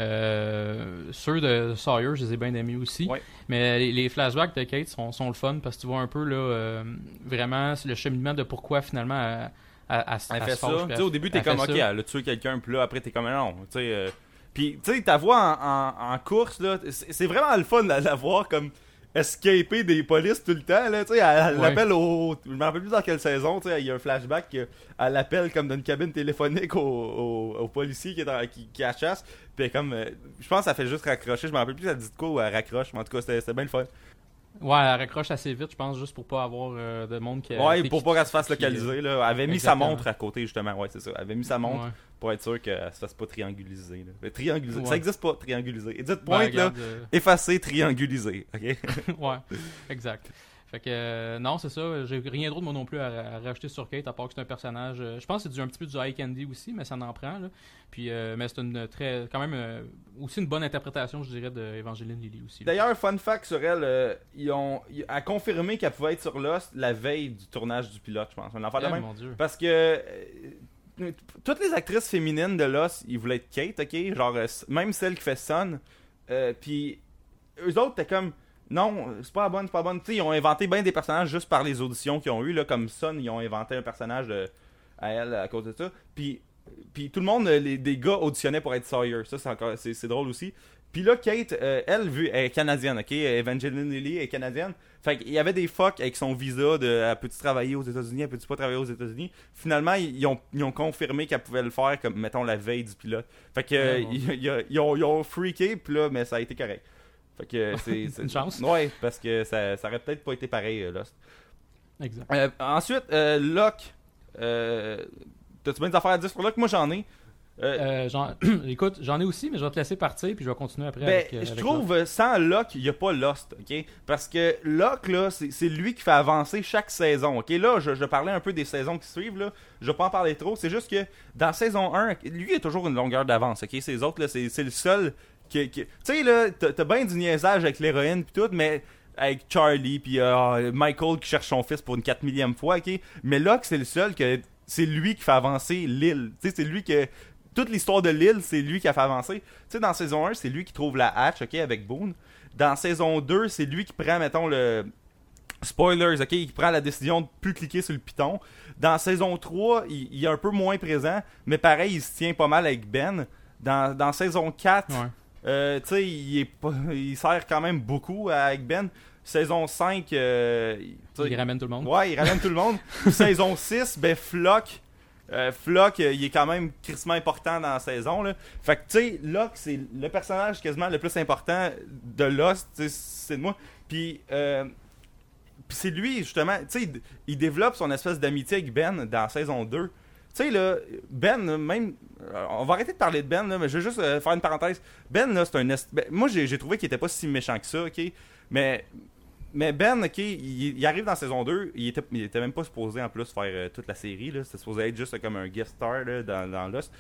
Euh, ceux de Sawyer, je les ai bien aimés aussi. Ouais. Mais les, les flashbacks de Kate sont, sont le fun parce que tu vois un peu là, euh, vraiment le cheminement de pourquoi finalement elle, elle- elle- Elle fait se ça. au début, t'es comme, ok, elle a tué quelqu'un, puis là, après, t'es comme, non. Tu sais, euh, Puis, tu sais, ta voix en, en, en course, là, c'est vraiment le fun de la voir comme escaper des polices tout le temps, là. Tu sais, elle, elle Ouais. l'appelle au. Je me rappelle plus dans quelle saison, tu sais, il y a un flashback elle l'appelle comme dans une cabine téléphonique au, au, au policier qui, est qui, qui la chasse. Puis, comme. euh, je pense que ça fait juste raccrocher. Je me rappelle plus, elle dit de quoi ou elle raccroche, mais en tout cas, c'était c'était bien le fun. Ouais, elle raccroche assez vite, je pense, juste pour pas avoir euh, de monde qui. Ouais, pour pas qu'elle se fasse localiser, là. Elle avait mis sa montre à côté, justement. Ouais, c'est ça. Elle avait mis sa montre Ouais. pour être sûr qu'elle se fasse pas trianguliser. Là. Trianguliser, Ouais. ça existe pas, trianguliser. Edith Ben, Pointe, là, euh, effacer, trianguliser. Ok? ouais, exact. Fait que euh, non, c'est ça. J'ai rien d'autre moi non plus à, à rajouter sur Kate, à part que c'est un personnage. euh, je pense que c'est du, un petit peu du high candy aussi, mais ça en prend. Là. Puis, euh, mais c'est une très, quand même euh, aussi une bonne interprétation, je dirais, de Evangeline Lilly aussi. D'ailleurs, fun fact sur elle, euh, ils ont, ils- a confirmé qu'elle pouvait être sur Lost la veille du tournage du pilote, je pense. Enfant de même. mon Dieu. Parce que toutes les actrices féminines de Lost, ils voulaient être Kate, ok? Genre, même celle qui fait Sun. Euh, Puis eux autres, t'es comme. Non, c'est pas la bonne, c'est pas la bonne. Tu sais, ils ont inventé bien des personnages juste par les auditions qu'ils ont eu là, comme Sun, ils ont inventé un personnage de- à elle à cause de ça. Puis, puis tout le monde, euh, les, des gars auditionnaient pour être Sawyer. Ça, c'est encore, c'est, c'est drôle aussi. Puis là, Kate, euh, elle, vu, elle est canadienne, ok? Evangeline Lilly est canadienne. Fait qu'il y avait des fucks avec son visa de elle peut-tu travailler aux États-Unis, elle peut-tu pas travailler aux États-Unis. Finalement, ils ont, ils ont confirmé qu'elle pouvait le faire, comme mettons la veille du pilote. Fait que euh, Ouais, bon. ils, ils- ils ont, ils ont freaké, puis là, mais ça a été correct. Fait que c'est. Une chance. Ouais, parce que ça, ça aurait peut-être pas été pareil, euh, Lost. Exact. Euh, ensuite, euh, Locke. Euh, T'as-tu bien des affaires à dire sur Locke? Moi j'en ai. Écoute, j'en ai aussi, mais je vais te laisser partir, puis je vais continuer après. Ben, avec, je avec trouve, sans Locke, il n'y a pas Lost, ok? Parce que Locke, là, c'est lui qui fait avancer chaque saison, ok? Là, je, je parlais un peu des saisons qui suivent, là. Je vais pas en parler trop. C'est juste que dans saison 1, lui, il a toujours une longueur d'avance, ok? Ces autres, là, c'est le seul Tu sais, là, t'as bien du niaisage avec l'héroïne pis tout, mais avec Charlie puis euh, Michael qui cherche son fils pour une 4 millième fois, ok? Mais Locke, c'est le seul que. C'est lui qui fait avancer l'île. Tu sais, c'est lui que. Toute l'histoire de l'île, c'est lui qui a fait avancer. Tu sais, dans saison 1, c'est lui qui trouve la hatch, ok, avec Boone. Dans saison 2, c'est lui qui prend, mettons, le. Spoilers, ok, il prend la décision de plus cliquer sur le piton. Dans saison 3, il, il est un peu moins présent, mais pareil, il se tient pas mal avec Ben. Dans, dans saison 4, Ouais. Euh, tu sais, il, est pas- il sert quand même beaucoup avec Ben. Saison 5, euh, il- ramène tout le monde. Ouais, il ramène tout le monde. saison 6, ben Flock. euh, Flock, euh, il est quand même crissement important dans la saison. Là. Fait que, tu sais, Locke, c'est le personnage quasiment le plus important de Lost, c'est de moi. Puis, euh, puis c'est lui, justement, tu sais, il- il développe son espèce d'amitié avec Ben dans saison 2. Tu sais, là, Ben, même. euh, On va arrêter de parler de Ben, là, mais je vais juste euh, faire une parenthèse. Ben, là, c'est un. est- ben, moi, j'ai trouvé qu'il était pas si méchant que ça, ok? Mais. Mais Ben, ok, il, arrive dans saison 2, il était, même pas supposé en plus faire euh, toute la série, là. C'était supposé être juste comme un guest star là, dans, dans Lost.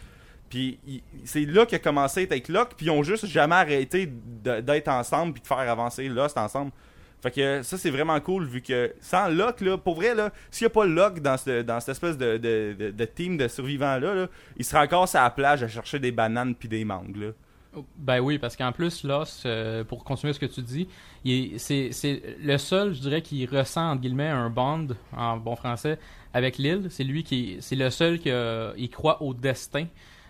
Puis c'est là qu'il a commencé à être Locke, puis ils ont juste jamais arrêté d'être ensemble puis de faire avancer Lost ensemble. Fait que ça, c'est vraiment cool vu que sans Locke, là, pour vrai, là, s'il n'y a pas Locke dans, ce- dans cette espèce de, de, de- team de survivants-là, là, il serait encore sur la plage à chercher des bananes puis des mangues. Là. Ben oui, parce qu'en plus, Lost, euh, pour continuer ce que tu dis, c'est le seul, je dirais, qui ressent, entre guillemets, un bond, en bon français, avec l'île. C'est lui qui. C'est le seul qui croit au destin.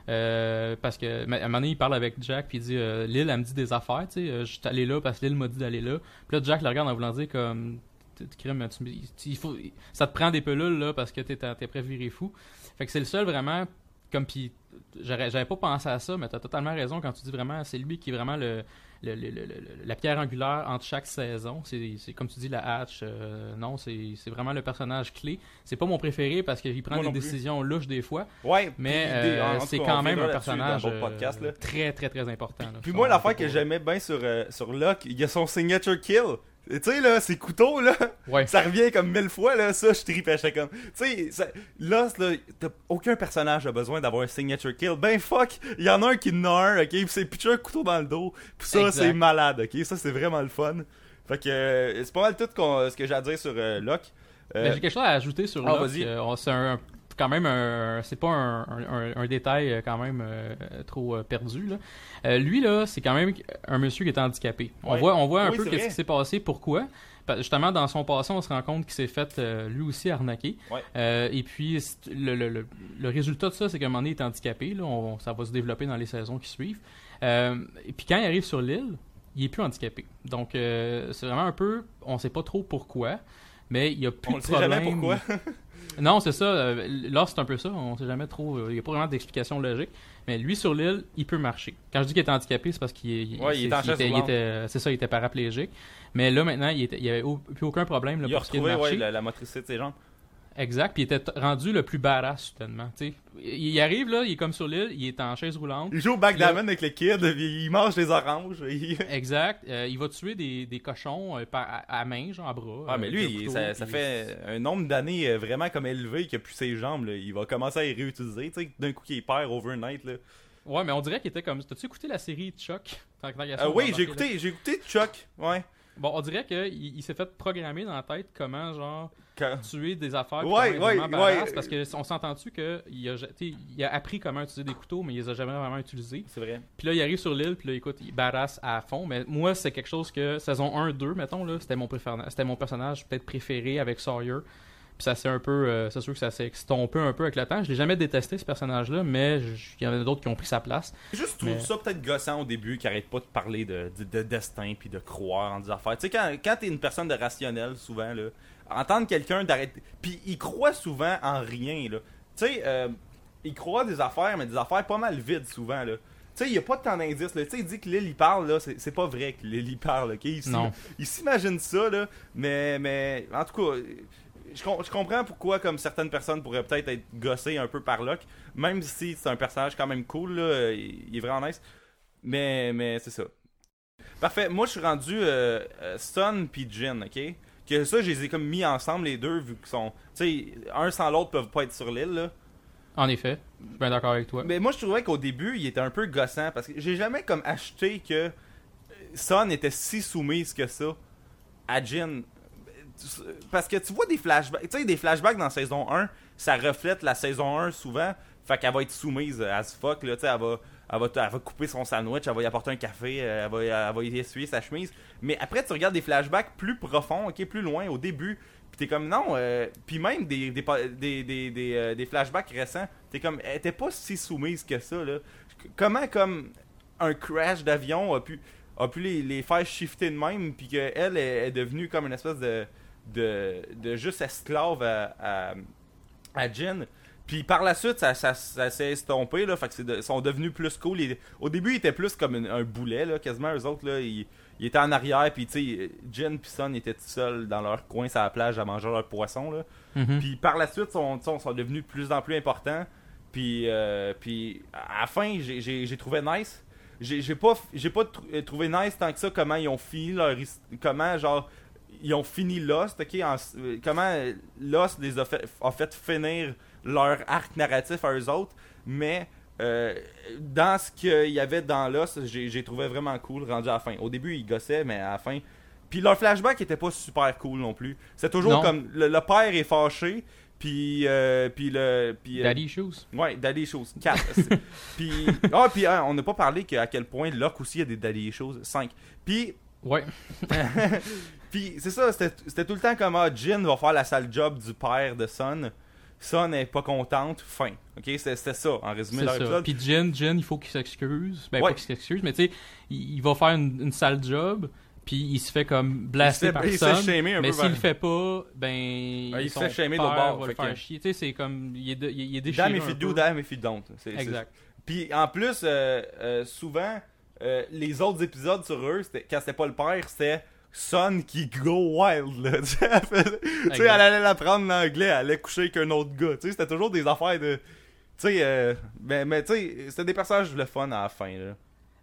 Euh, parce que à un moment il parle avec Jack, puis il dit euh, L'île, elle me dit des affaires, tu sais. euh, je suis allé là parce que l'île m'a dit d'aller là. Puis là, Jack le regarde en voulant dire comme. Crime, ça te prend des pelules là parce que t'es t'es prêt fou. Fait que c'est le seul vraiment comme puis j'avais pas pensé à ça mais t'as totalement raison quand tu dis vraiment c'est lui qui est vraiment le, le- le- le- le- la pierre angulaire entre chaque saison c'est comme tu dis la hatch euh, non c'est vraiment le personnage clé c'est pas mon préféré parce qu'il prend Moi des plus. décisions louches des fois Ouais, mais puis euh, tout c'est quand même un personnage euh, très très très important là. Puis moi, l'affaire que j'aimais bien sur, sur Locke, il y a son signature kill. Tu sais, là, ses couteaux, là, ouais ça revient comme mille fois, là, ça, je tripais, j'étais comme... Tu sais, là, t'as- aucun personnage a besoin d'avoir un signature kill. Ben fuck, il y en a un qui en ok, pis c'est pitcher un couteau dans le dos, pis ça, c'est malade, ok, ça, c'est vraiment le fun. Fait que, euh, c'est pas mal tout ce que j'ai à dire sur euh, Locke. Euh, Ben, j'ai quelque chose à ajouter sur ah, Locke. c'est un, quand même un, c'est pas un, un- un détail euh, quand même euh, trop euh, perdu. Là. Euh, lui là, c'est quand même un monsieur qui est handicapé. On voit, on voit un Oui, peu qu'est-ce qui s'est passé, pourquoi. Justement, dans son passé, on se rend compte qu'il s'est fait euh, lui aussi arnaquer. Ouais. Et puis, le, le- le- le résultat de ça, c'est qu'à un moment donné, il est handicapé. Là, On- ça va se développer dans les saisons qui suivent. Et puis, quand il arrive sur l'île, il est plus handicapé. Donc, c'est vraiment un peu, on sait pas trop pourquoi, mais il y a plus on de sait jamais problème. pourquoi. Non, c'est ça. euh, Là, c'est un peu ça. On sait jamais trop. euh, Il n'y a pas vraiment d'explication logique. Mais lui, sur l'île, il peut marcher. Quand je dis qu'il est handicapé, c'est parce qu'il Ouais, il était- était- C'est ça, il était paraplégique. Mais là, maintenant, il n'y avait au- plus aucun problème là, Il a pour ce qui est de retrouvé, ouais, marcher. la, la motricité de ses jambes. Exact. Puis il était rendu le plus badass, soudainement. tu sais. Il arrive, là, il est comme sur l'île, il est en chaise roulante. Il joue au backgammon avec les kids, il mange des oranges. il- Exact. Euh, il va tuer des, des cochons euh, par- à, à main, genre à bras. Ah, mais euh, lui, il- couteau, ça, ça puis- fait un nombre d'années vraiment comme élevé qu'il a plus ses jambes. là. Il va commencer à les réutiliser. Tu sais, d'un coup, qu'il perd overnight. Là. Ouais, mais on dirait qu'il était comme. T'as-tu écouté la série Chuck? Euh, oui, j'ai écouté, j'ai écouté Chuck. Ouais. Bon, on dirait qu'il il, s'est fait programmer dans la tête comment, genre, Quand- tuer des affaires. Ouais, ouais, ouais. Parce que on s'entend-tu qu'il a, il a appris comment utiliser des couteaux, mais il les a jamais vraiment utilisés. C'est vrai. Puis là, il arrive sur l'île, puis là, écoute, il badass à fond. Mais moi, c'est quelque chose que saison 1, 2, mettons, là, c'était mon, préféré- c'était mon personnage peut-être préféré avec Sawyer. Puis ça s'est un peu. euh, c'est sûr que ça s'est estompé un peu avec le temps. Je l'ai jamais détesté, ce personnage-là, mais il y en a d'autres qui ont pris sa place. Juste, je trouve Mais- ça peut-être gossant au début, qui arrête pas de parler de, de, de destin puis de croire en des affaires. Tu sais, quand, quand t'es une personne de rationnel, souvent, là, entendre quelqu'un d'arrêter. Puis il croit souvent en rien, là. Tu sais, euh, il croit des affaires, mais des affaires pas mal vides, souvent, là. Tu sais, il y a pas tant d'indices, là. Tu sais, il dit que il parle, là. C'est pas vrai que il parle, ok? Non. il s'imagine ça, là. Mais, mais, en tout cas. Je, com- je comprends pourquoi comme certaines personnes pourraient peut-être être gossées un peu par Locke, même si c'est un personnage quand même cool, là, il, il est vraiment nice. Mais, mais c'est ça. Parfait, moi je suis rendu euh, euh, Sun puis Jin, ok? Que ça, je les ai comme mis ensemble les deux, vu qu'ils sont. Tu sais, un sans l'autre peuvent pas être sur l'île, là. En effet, je suis bien d'accord avec toi. Mais moi, je trouvais qu'au début, il était un peu gossant parce que j'ai jamais comme acheté que euh, Son était si soumise que ça à Jin. Parce que tu vois des flashbacks, tu sais, des flashbacks dans saison 1, ça reflète la saison 1 souvent. Fait qu'elle va être soumise as fuck, là, tu sais, elle va, elle, va, elle va couper son sandwich, elle va y apporter un café, euh, elle va, elle va y essuyer sa chemise. Mais après, tu regardes des flashbacks plus profonds, ok, plus loin, au début, Pis t'es comme non, euh, puis même des, des, des, des, euh, des flashbacks récents, t'es comme, elle était pas si soumise que ça, là. Comment, comme, un crash d'avion a pu, a pu les, les faire shifter de même, puis qu'elle est, est devenue comme une espèce de, de, de juste esclave à, à, à Jin. Puis par la suite, ça, ça, ça s'est estompé, là, fait que de- sont devenus plus cool. Ils- au début, ils étaient plus comme une- un boulet, là, quasiment, eux autres, là, ils, ils étaient en arrière, puis tu sais, Jin pis Son étaient tout seuls dans leur coin sur la plage à manger leur poisson, là. Mhm. Puis par la suite, ils sont, sont, sont devenus de plus en plus importants. Puis, euh, puis à la fin, j'ai- trouvé nice. J'ai pas, j'ai pas tr- trouvé nice tant que ça comment ils ont fini leur comment genre ils ont fini Lost, ok, en- euh, comment Lost les a fait, a fait finir leur arc narratif à eux autres, mais euh, dans ce qu'il y avait dans Lost, j'ai trouvé vraiment cool rendu à la fin. Au début, ils gossaient, mais à la fin. Puis leur flashback était pas super cool non plus. C'est toujours Non. comme le, le père est fâché, puis euh, puis le puis euh, Daddy Issues. Ouais, Daddy Shows 4. puis ah puis hein, on n'a pas parlé à quel point Locke aussi a des Daddy Shows 5. Puis Ouais. puis c'est ça, c'était tout le temps comme ah, Jin va faire la sale job du père de Son. Son est pas contente, fin. OK, c'était ça en résumé leur ça. épisode. Puis Jin, Jin, il faut qu'il s'excuse. Ben, Ouais. pas qu'il s'excuse, mais tu sais, il, il va faire une, une sale job, puis il se fait comme blaster par un Mais s'il le fait pas, ben. il se fait shamer de bord, va le faire que- chier. Tu sais, c'est comme. Il est, de- il est- déchiré. Damn if you do, damn if you don't. Exact. Puis en plus, euh, euh, souvent, euh, les autres épisodes sur eux, quand c'était pas le père, c'était Son qui go wild. Là. Tu sais, elle, allait l'apprendre l'anglais, elle allait coucher avec un autre gars. Tu sais, c'était toujours des affaires de. Tu sais, euh, mais, mais tu sais, c'était des personnages le fun à la fin. Là.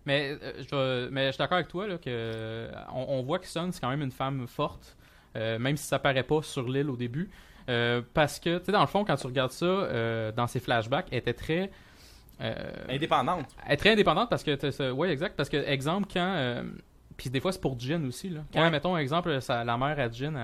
Mais, euh, je, mais je suis d'accord avec toi là, que euh, on, on voit que Sun c'est quand même une femme forte, euh, même si ça paraît pas sur l'île au début. Parce que, tu sais, dans le fond, quand tu regardes ça, dans ses flashbacks, elle était très. Indépendante. elle est très indépendante parce que. Ouais, exact. Parce que, exemple, quand. Euh, puis des fois, c'est pour Jin aussi. Là. Quand, Ouais. mettons, exemple, ça- la mère à Jin,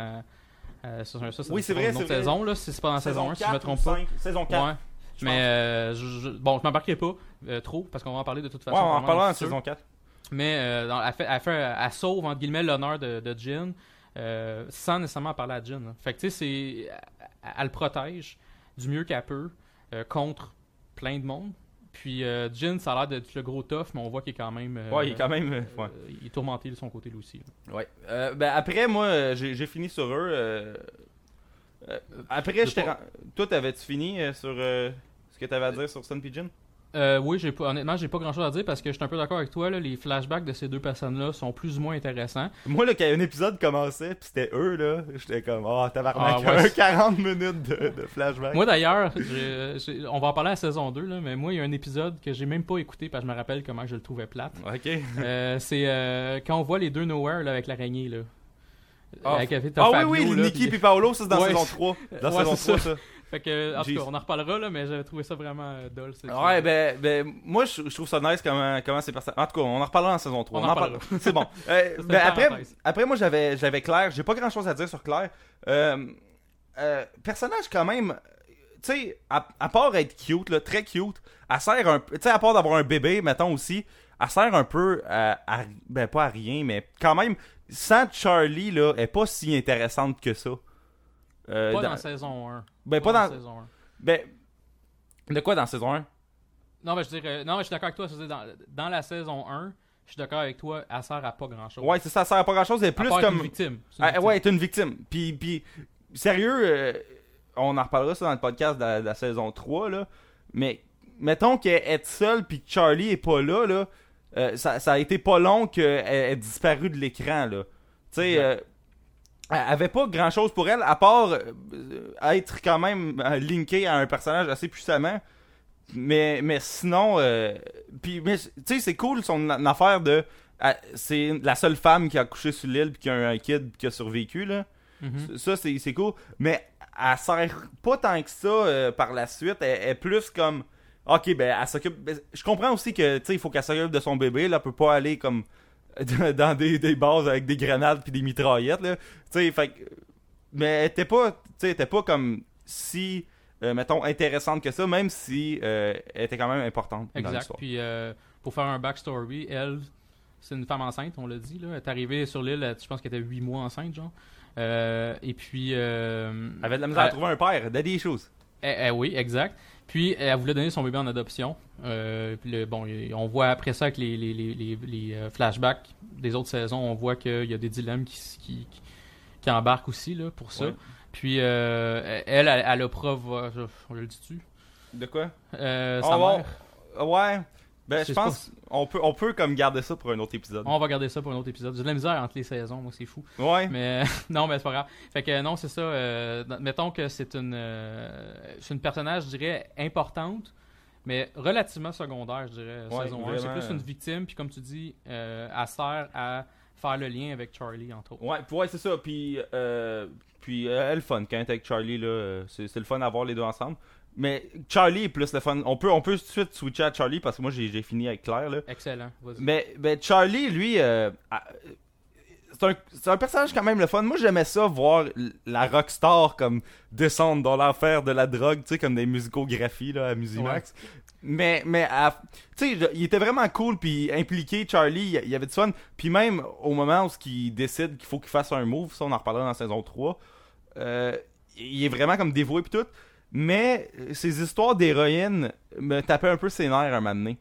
ça, ça, Oui, c'est vrai, une autre c'est saison, là, si c'est pas dans la saison 1, si je me 4 trompe pas. 5, Saison 4. Ouais. je Mais euh, je- je- bon, je m'embarquerai pas euh, trop parce qu'on va en parler de toute Ouais, façon. on en dans en saison 4. Mais euh, dans- elle, fait, elle, fait- elle sauve entre guillemets l'honneur de, de Jin euh, sans nécessairement parler à Jin. là. Fait que tu sais, c'est- elle, elle le protège du mieux qu'elle peut euh, contre plein de monde. Puis euh, Jin, ça a l'air d'être le gros tough, mais on voit qu'il est quand même. euh, Ouais, il est quand même. euh, euh, ouais. il est tourmenté de son côté lui aussi. là. Ouais. Euh, ben après, moi, euh, j'ai fini sur eux. euh, euh, après, Je t'ai Toi, t'avais-tu fini euh, sur euh, ce que t'avais à dire sur Sun Pigeon Euh, oui, j'ai pas, honnêtement, j'ai pas grand chose à dire parce que je suis un peu d'accord avec toi. Là, les flashbacks de ces deux personnes-là sont plus ou moins intéressants. Moi, là, quand un épisode commençait, pis c'était eux, là, j'étais comme, oh, tabarnak, Ah, ouais. un 40 minutes de, de flashback. Moi d'ailleurs, on va en parler à la saison 2, là, mais moi il y a un épisode que j'ai même pas écouté parce que je me rappelle comment je le trouvais plate. Ok. Euh, c'est euh, quand on voit les deux Nowhere là, avec l'araignée. Là. Ah, Avec- Ah oui, Fabio, oui, Nikki puis- et Paolo, ça c'est dans Ouais. saison 3. Dans Ouais, saison c'est 3, ça. Fait que, en tout cas, on en reparlera, là, mais j'avais trouvé ça vraiment euh, Ouais, ben, ben moi, je, je trouve ça nice comment, comment c'est personnel. En tout cas, on en reparlera en saison 3. On en reparlera. C'est bon. Euh, ben, après, parenthèse. après, moi, j'avais, j'avais Claire. J'ai pas grand chose à dire sur Claire. Euh, euh, personnage, quand même, tu sais, à, à part être cute, là, très cute, elle sert un tu sais, à part d'avoir un bébé, mettons aussi, elle sert un peu à, à- ben, pas à rien, mais quand même, sans Charlie, là, elle est pas si intéressante que ça. Euh, pas dans- dans saison 1. ben, pas dans, saison 1. ben, de quoi dans saison 1? Non, je euh, non, mais je suis d'accord avec toi. je dire, dans, dans la saison 1, je suis d'accord avec toi, elle sert à pas grand chose. Ouais, c'est ça, elle sert à pas grand chose, elle est plus comme... Une victime. C'est une Ah, victime. ouais, est une victime. Puis, puis sérieux, euh, on en reparlera ça dans le podcast de la, de la saison 3, là. Mais mettons qu'elle est seule puis que Charlie est pas là, là. euh, ça, ça a été pas long qu'elle ait disparu de l'écran, là. Tu sais, Exact. euh, elle avait pas grand chose pour elle, à part euh, être quand même euh, linké à un personnage assez puissamment. Mais, mais sinon, euh, puis, mais, tu sais, c'est cool son affaire de. c'est la seule femme qui a couché sur l'île puis qui a un, un kid puis qui a survécu, là. Mhm. Ça, c'est cool. Mais elle sert pas tant que ça euh, par la suite. Elle, elle est plus comme. Ok, ben, elle s'occupe. ben, je comprends aussi que, tu sais, il faut qu'elle s'occupe de son bébé. Là, elle peut pas aller comme. dans des, des bases avec des grenades puis des mitraillettes, là. Tu sais, fait Mais elle était pas. Tu sais, elle était pas comme si. euh, mettons, intéressante que ça, même si euh, elle était quand même importante dans Exact. l'histoire. Puis euh, pour faire un backstory, elle, c'est une femme enceinte, on l'a dit. Là. Elle est arrivée sur l'île, elle- je pense qu'elle était 8 mois enceinte, genre. Et puis. Elle avait de la misère à elle- trouver un père, daddy choses. Eh, eh oui, exact. Puis elle voulait donner son bébé en adoption. Euh, puis le- bon, on voit après ça avec les, les, les, les, euh, flashbacks des autres saisons, on voit qu'il y a des dilemmes qui, qui, qui, qui embarquent aussi là, pour ça. Ouais. Puis euh, elle, elle, elle a preuve. On le dit-tu De quoi? Euh, Oh, Sa. Ouais. Ben, Je pense on peut, on peut comme garder ça pour un autre épisode. On va garder ça pour un autre épisode. J'ai de la misère entre les saisons, moi, c'est fou. Ouais. Mais non, mais c'est pas grave. Fait que non, c'est ça. euh, mettons que c'est une, euh, c'est une personnage, je dirais, importante, mais relativement secondaire, je dirais, Ouais, saison 1. C'est plus une victime, puis comme tu dis, euh, elle sert à faire le lien avec Charlie, entre autres. Ouais, ouais, c'est ça. Puis, euh, puis elle fun quand elle est avec Charlie, là. C'est, c'est le fun d'avoir les deux ensemble. Mais Charlie est plus le fun. On peut, on peut tout de suite switcher à Charlie parce que moi j'ai, fini avec Claire, là. Excellent. Mais, mais Charlie, lui, euh, c'est, un, un personnage quand même le fun. Moi j'aimais ça, voir la rockstar comme descendre dans l'enfer de la drogue, tu sais, comme des musicographies là, à Musimax. Mais, mais tu sais, il était vraiment cool, puis impliqué, Charlie, il y avait du fun. Puis même au moment où il décide qu'il faut qu'il fasse un move, ça on en reparlera dans la saison 3, euh, il est vraiment comme dévoué puis tout. Mais euh, ces histoires d'héroïne me tapaient un peu ses nerfs un moment donné.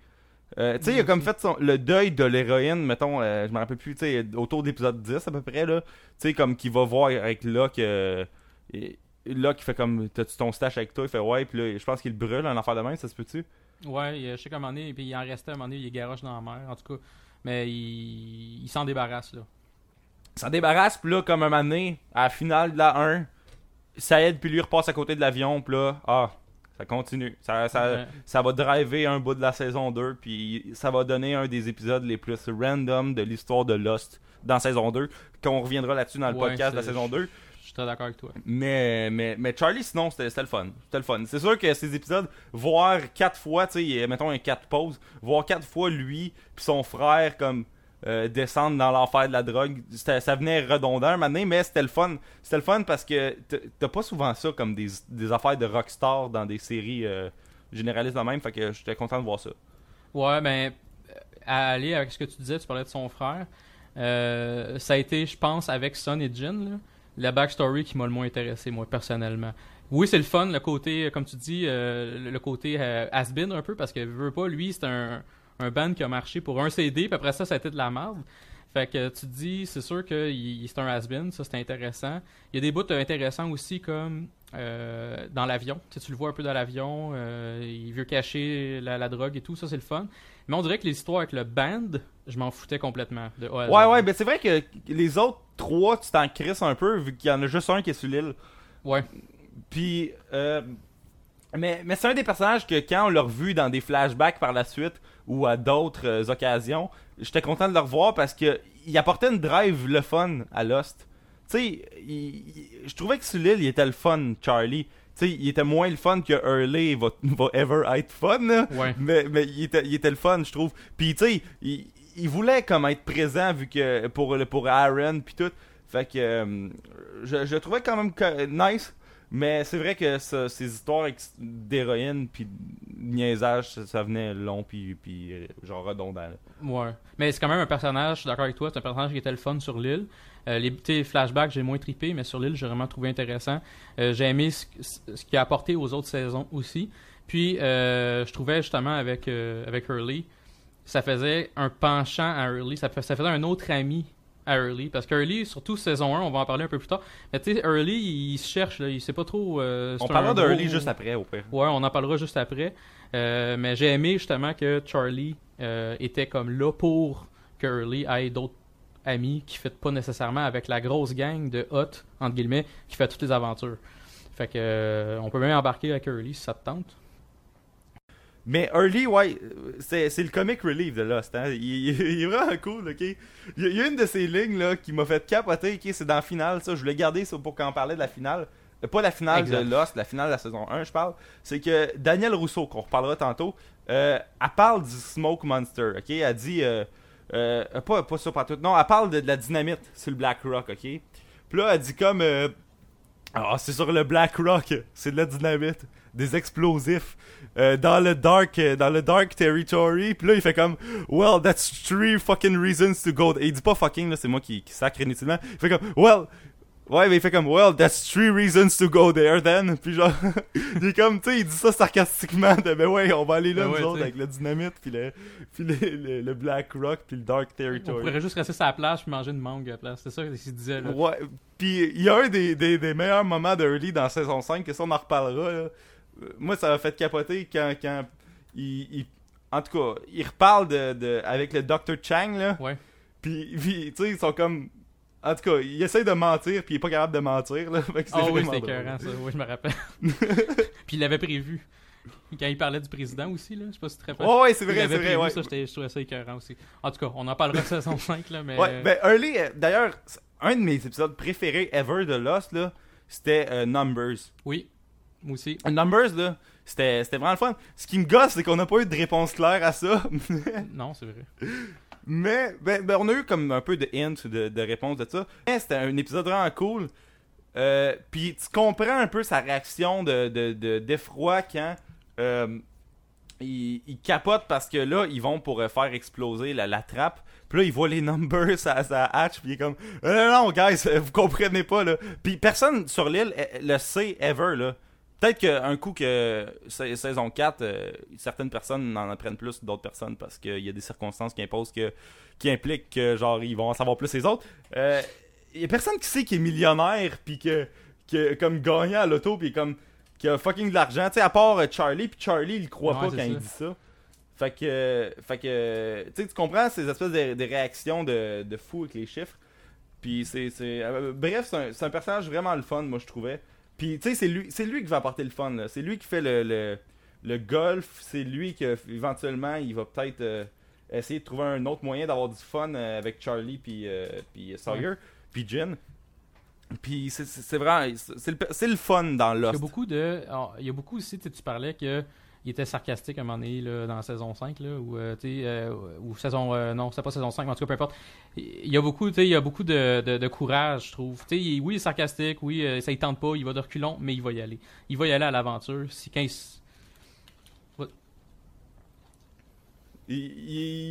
Euh, tu sais, il a comme fait son- le deuil de l'héroïne, mettons, euh, je me rappelle plus, tu sais, autour d'épisode 10 à peu près, là. Tu sais, comme qu'il va voir avec Locke, euh, et- Locke il fait comme, t'as-tu ton stash avec toi? Il fait ouais, puis là, je pense qu'il le brûle, un affaire de même, ça se peut-tu? Ouais, je sais qu'à un moment donné, puis il en restait à un moment donné, il est garoche dans la mer, en tout cas. Mais il, il s'en débarrasse, là. Il s'en débarrasse, puis là, comme un moment donné, à la finale de la 1, ça aide, puis lui repasse à côté de l'avion, puis là, ah, ça continue. Ça, ça, Ouais. ça va driver un bout de la saison 2, puis ça va donner un des épisodes les plus random de l'histoire de Lost dans saison 2, qu'on reviendra là-dessus dans le Ouais, podcast de la saison 2. Je suis très d'accord avec toi. Mais, mais, mais Charlie, sinon, c'était c'était le fun. C'était le fun. C'est sûr que ces épisodes, voir quatre fois, tu sais, mettons un quatre pauses, voir quatre fois lui puis son frère comme euh, descendre dans l'enfer de la drogue, ça venait redondant donné, mais c'était le fun. C'était le fun parce que t'as pas souvent ça comme des, des affaires de rockstar dans des séries euh, généralistes de même, fait que j'étais content de voir ça. Ouais, ben, euh, à aller avec ce que tu disais, tu parlais de son frère. Euh, ça a été, je pense, avec Son et Jin, là, la backstory qui m'a le moins intéressé, moi, personnellement. Oui, c'est le fun, le côté, comme tu dis, euh, le- côté euh, has-been un peu, parce que veut pas, lui, c'est un, un band qui a marché pour un CD, puis après ça, ça a été de la merde. Fait que tu te dis, c'est sûr que c'est un has-been, ça c'est intéressant. Il y a des bouts intéressants aussi, comme euh, dans l'avion. Tu, sais, tu le vois un peu dans l'avion, euh, il veut cacher la, la drogue et tout, ça c'est le fun. Mais on dirait que les histoires avec le band, je m'en foutais complètement. De. Ouais, ouais, ben c'est vrai que les autres trois, tu t'en crisses un peu, vu qu'il y en a juste un qui est sur l'île. Ouais. Puis, euh, mais, mais c'est un des personnages que quand on l'a revu dans des flashbacks par la suite ou à d'autres euh, occasions, j'étais content de le revoir parce que il apportait une drive le fun à Lost. Tu sais, je trouvais que sur l'île, il était le fun, Charlie. Tu sais, il était moins le fun que Hurley va, va ever être fun, là. Ouais. Mais, mais il, était, il était le fun, je trouve. Puis, tu sais, il, il voulait comme être présent vu que pour, pour Aaron, puis tout. Fait que euh, je, je trouvais quand même nice. Mais c'est vrai que ces histoires d'héroïne puis de niaisage, ça, ça venait long puis, puis euh, genre redondant. Ouais. Mais c'est quand même un personnage, je suis d'accord avec toi, c'est un personnage qui était le fun sur l'île. Euh, les flashbacks, j'ai moins trippé, mais sur l'île, j'ai vraiment trouvé intéressant. Euh, j'ai aimé ce, ce qu'il a apporté aux autres saisons aussi. Puis, euh, je trouvais justement avec, avec Hurley, ça faisait un penchant à Hurley, ça, ça faisait un autre ami à Hurley. Parce que Hurley, surtout saison 1, on va en parler un peu plus tard. Mais tu sais, Hurley, il se cherche, là, il sait pas trop. euh, On parlera un de gros- Hurley juste après, au pire. Ouais, on en parlera juste après. Euh, mais j'ai aimé justement que Charlie euh, était comme là pour que Hurley ait d'autres ami qui fait pas nécessairement avec la grosse gang de hot, entre guillemets, qui fait toutes les aventures. Fait que euh, on peut même embarquer avec Early si ça te tente. Mais Early, ouais, c'est, le comic relief de Lost. Hein? Il, il- il est vraiment cool, ok? Il y, a, une de ces lignes là, qui m'a fait capoter, ok? C'est dans la finale, ça. Je voulais garder ça pour qu'on parlait de la finale. Euh, Pas la finale Exact. de Lost, la finale de la saison 1, je parle. C'est que Daniel Rousseau, qu'on reparlera tantôt, euh, elle parle du Smoke Monster, ok? Elle dit. Euh, euh, pas, pas ça partout. Non, elle parle de, de la dynamite sur le Black Rock, ok? Puis là, elle dit comme. euh, ah, c'est sur le Black Rock, c'est de la dynamite, des explosifs euh, dans le dark, euh, dans le dark territory. Puis là, il fait comme, well, that's three fucking reasons to go. Et il dit pas fucking là, c'est moi qui, qui sacre inutilement. Il fait comme, well, ouais, mais il fait comme, well, that's three reasons to go there then. Puis genre, il est comme, tu sais, il dit ça sarcastiquement, de, ben ouais, on va aller là Ben nous ouais, autres avec le dynamite, puis le, puis le, le- le Black Rock, puis le dark On territory. pourrait juste rester sur la plage puis manger une mangue à la place. C'est ça qu'il disait là. Ouais, puis il y a un des, des, des meilleurs moments de Early dans saison 5, que ça on en reparlera. là. Euh, Moi, ça m'a fait capoter quand, quand il, il- En tout cas, il reparle de, de, avec le Dr. Chang, là. Ouais. Puis, puis, tu sais, ils sont comme. En tout cas, il essaie de mentir, puis il est pas capable de mentir, là. Fait que c'est Ah oui, drôle. écœurant ça. Oui, je me rappelle. puis il l'avait prévu. Quand il parlait du président aussi, là. Je sais pas si tu te rappelles. Ouais, ouais, c'est vrai, c'est vrai, ouais. ça, je trouvais ça écœurant aussi. En tout cas, on en parlera de saison 5, là, mais... Ouais, ben Early, euh, d'ailleurs, c'est un de mes épisodes préférés ever de Lost, là, c'était euh, Numbers. Oui, moi aussi. Numbers, là, c'était c'était vraiment le fun. Ce qui me gosse, c'est qu'on n'a pas eu de réponse claire à ça. Non, c'est vrai. Mais ben, ben, on a eu comme un peu de hints, de, de réponses de ça. Mais c'était un épisode vraiment cool. Euh, Puis tu comprends un peu sa réaction de de- de- d'effroi quand euh, il, il capote parce que là, ils vont pour euh, faire exploser la, la trappe. Puis là, il voit les numbers à sa hatch. Puis il est comme Non, non, guys, vous comprenez pas. là. Puis personne sur l'île le sait ever. là. Peut-être qu'un coup que sa- saison 4, euh, certaines personnes en apprennent plus que d'autres personnes parce qu'il y a des circonstances qui imposent que qui impliquent que genre ils vont en savoir plus les autres. Euh, Il y a personne qui sait qu'il est millionnaire puis que, que comme gagnant à l'auto puis comme qui a fucking de l'argent, tu sais à part euh, Charlie puis Charlie il croit Ouais, pas quand ça. il dit ça. Fait que euh, fait que euh, tu sais tu comprends ces espèces de, de réactions de, de fou avec les chiffres. Puis c'est c'est euh, bref, c'est un, c'est un personnage vraiment le fun moi je trouvais. Puis tu sais c'est lui c'est lui qui va apporter le fun là. C'est lui qui fait le, le le golf, c'est lui qui éventuellement il va peut-être euh, essayer de trouver un autre moyen d'avoir du fun euh, avec Charlie puis euh, puis Sawyer puis Jen. Puis c'est- vraiment c'est le, c'est le fun dans Il y a Lost. beaucoup de... alors, il y a beaucoup aussi, tu sais, tu parlais que... Il était sarcastique à un moment donné là, dans la saison 5, là, ou, euh, euh, ou saison... euh, non, c'était pas saison 5, mais en tout cas, peu importe. Il y a beaucoup, il y a beaucoup de, de, de courage, je trouve. Tu sais, il- oui, il est sarcastique, oui, euh, ça il tente pas, il va de reculons, mais il va y aller. Il va y aller à l'aventure. Si quand il s- Il,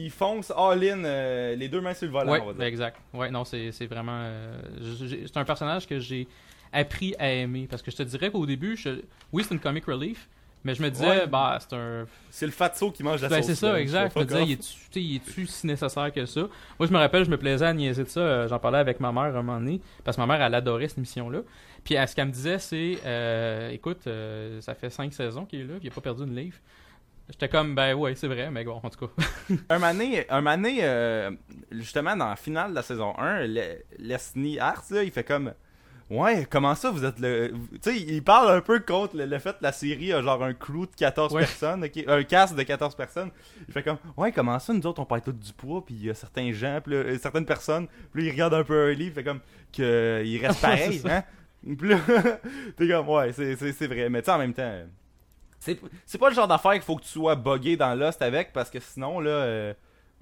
il fonce all-in, euh, les deux mains sur le volant, Ouais, on va dire. ben exact. Ouais, non, c'est c'est vraiment. euh, c'est un personnage que j'ai appris à aimer. Parce que je te dirais qu'au début, je- oui, c'est une comic relief, mais je me disais, Ouais. bah, c'est un. C'est le fatso qui mange la Ben, sauce. c'est ça, exact. Je me disais, il est-tu est-tu si nécessaire que ça? Moi, je me rappelle, je me plaisais à niaiser de ça. euh, J'en parlais avec ma mère un moment donné. Parce que ma mère, elle adorait cette émission-là. Puis, elle, ce qu'elle me disait, c'est euh, écoute, euh, ça fait cinq saisons qu'il est là, puis il a pas perdu une livre. J'étais comme, ben ouais, c'est vrai, mais bon, en tout cas. Un mané, un mané euh, justement, dans la finale de la saison 1, Le- Leslie Hart, là, il fait comme. Ouais, comment ça, vous êtes le. Tu sais, il parle un peu contre le, le fait que la série a genre un crew de 14 Ouais. personnes, ok, un cast de 14 personnes. Il fait comme. Ouais, comment ça, nous autres, on parle tous du poids, puis il y a certains gens, puis là, euh, certaines personnes, puis là, il regarde un peu Early, il fait comme. que il reste pareil, hein. Puis là, t'es comme, ouais, c'est- c'est c'est vrai. Mais tu sais, en même temps. C'est c'est pas le genre d'affaire qu'il faut que tu sois buggé dans Lost avec parce que sinon là euh,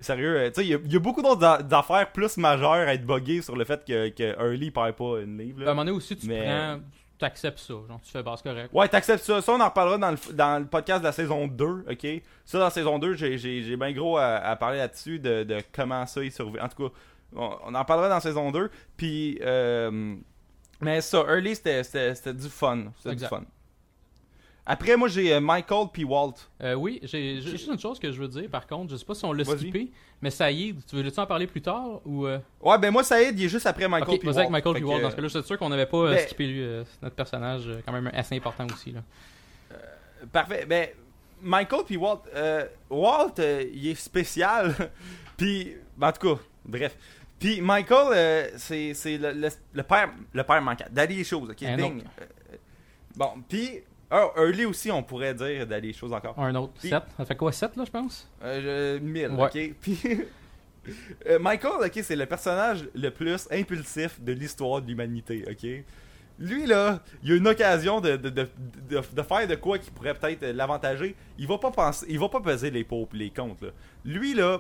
sérieux euh, tu sais il y a- il y, a beaucoup d'autres affaires plus majeures à être buggé sur le fait que, que Early perd pas une livre à un moment donné aussi, tu Mais- prends. Acceptes ça. Genre, tu fais, c'est correct. Ouais, t'acceptes ça. Ça, on en reparlera dans le, dans le podcast de la saison 2, ok? Ça, dans la saison 2, j'ai- bien gros à, à parler là-dessus de, de comment ça, il survit. En tout cas, on, on en parlera dans la saison 2. Puis, euh, mais ça, Early, c'était- du fun. C'était du fun. Après, moi, j'ai euh, Michael puis Walt. Euh, oui, j'ai juste une chose que je veux dire par contre. Je sais pas si on l'a skippé, mais Saïd, tu veux-tu en parler plus tard ou. euh, Ouais, ben moi, Saïd, il est juste après Michael Ok, puis Walt. avec Michael Fait P. que, Walt. Dans ce cas-là, je suis sûr qu'on n'avait pas ben- skippé lui, notre personnage, quand même assez important aussi. Là. Parfait. Ben, Michael puis Walt. Walt, il est spécial. puis, ben, en tout cas, bref. Puis Michael, euh, c'est le, le, le père le père manquant. D'aller les choses, ok? Ding. Euh, bon, puis oh, Early aussi, on pourrait dire d'aller choses encore. Un autre. Puis- 7. Ça fait quoi, 7 là, je pense? Euh, je- 1000, Ouais. ok? Puis euh, Michael, ok, c'est le personnage le plus impulsif de l'histoire de l'humanité, ok? Lui, là, il a une occasion de, de, de, faire de quoi qui pourrait peut-être euh, l'avantager. Il va pas penser, il va pas peser les pour et les contre, là. Lui, là,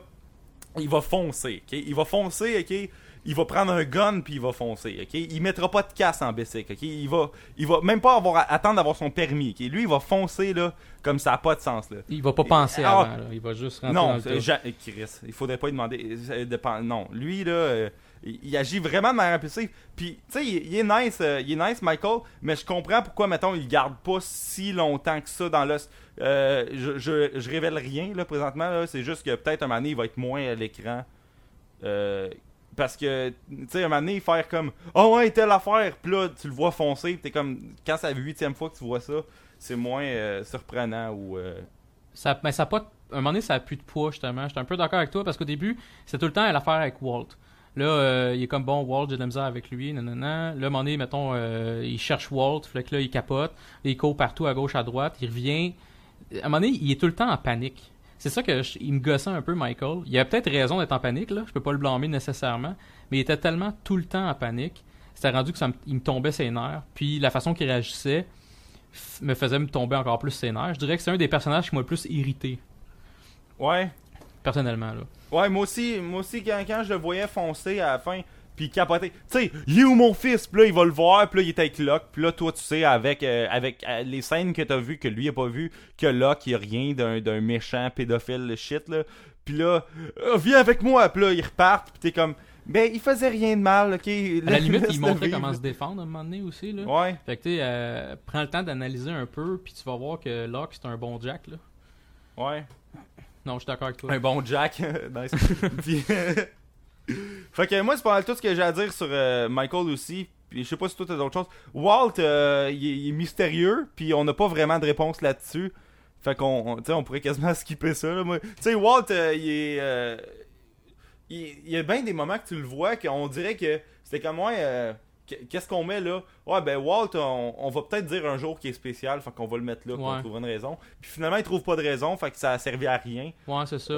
il va foncer, ok? Il va foncer, ok? Il va prendre un gun puis il va foncer, ok? Il mettra pas de casse en bicycle, ok? Il va, il va même pas avoir à- attendre d'avoir son permis, ok? Lui, il va foncer, là, comme ça a pas de sens, là. Il va pas penser Ah, avant, là. Il va juste rentrer dans Non, le ja- eh, Chris, il faudrait pas lui demander. euh, de non, lui là, euh, il, il agit vraiment de manière impulsive. Puis, tu sais, il, il est nice, euh, il est nice, Michael, mais je comprends pourquoi, mettons, il garde pas si longtemps que ça dans l'os. Euh, je, je, je révèle rien là présentement. Là, c'est juste que peut-être un moment donné, il va être moins à l'écran. Euh, parce que, tu sais, un moment donné, faire comme Oh ouais, telle affaire, puis là, tu le vois foncer, t'es comme, quand c'est la huitième fois que tu vois ça, c'est moins euh, surprenant ou. euh, Ça, mais ça pas. À un moment donné, ça a plus de poids, justement. J'étais un peu d'accord avec toi parce qu'au début, c'était tout le temps l'affaire avec Walt. Là, euh, il est comme bon, Walt, j'ai de la misère avec lui, nanana. Là, à un moment donné, mettons, euh, il cherche Walt, fait que là, il capote. Il court partout à gauche, à droite. Il revient. À un moment donné, il est tout le temps en panique. C'est ça que je- il me gossait un peu, Michael. Il a peut-être raison d'être en panique, là. Je peux pas le blâmer nécessairement. Mais il était tellement tout le temps en panique. C'était rendu que ça me, il me tombait ses nerfs. Puis la façon qu'il réagissait me faisait me tomber encore plus ses nerfs. Je dirais que c'est un des personnages qui m'a le plus irrité, Ouais. personnellement, là. Ouais, moi aussi, moi aussi quand, quand je le voyais foncer à la fin, puis capoter. Tu sais, il est où mon fils? Puis là, il va le voir, puis là, il est avec Locke. Puis là, toi, tu sais, avec, euh, avec euh, les scènes que t'as vues, que lui a pas vu, que Locke, il a rien d'un d'un méchant pédophile shit, là. Puis là, Euh, viens avec moi. Puis là, ils repartent, puis t'es comme, ben, il faisait rien de mal, ok? À la limite, il montrait comment se défendre à un moment donné aussi, là. Ouais, Fait que, tu sais, euh, prends le temps d'analyser un peu, puis tu vas voir que Locke, c'est un bon Jack, là. ouais. Non, je suis d'accord avec toi. Un bon Jack. Nice. Puis, fait que moi, c'est pas mal tout ce que j'ai à dire sur euh, Michael aussi. Puis je sais pas si toi t'as d'autres choses. Walt, euh, il, est, il est mystérieux, puis on n'a pas vraiment de réponse là-dessus. Fait qu'on, on, on pourrait quasiment skipper ça. Moi. Tu sais, Walt, euh, il est, il, y a bien des moments que tu le vois qu'on dirait que c'était comme euh, qu- Qu'est-ce qu'on met là? Ouais, ben Walt, on, on va peut-être dire un jour qui est spécial, fait qu'on va le mettre là, pour Ouais. trouver une raison. Puis finalement, il trouve pas de raison, fait que ça a servi à rien. Ouais, c'est ça.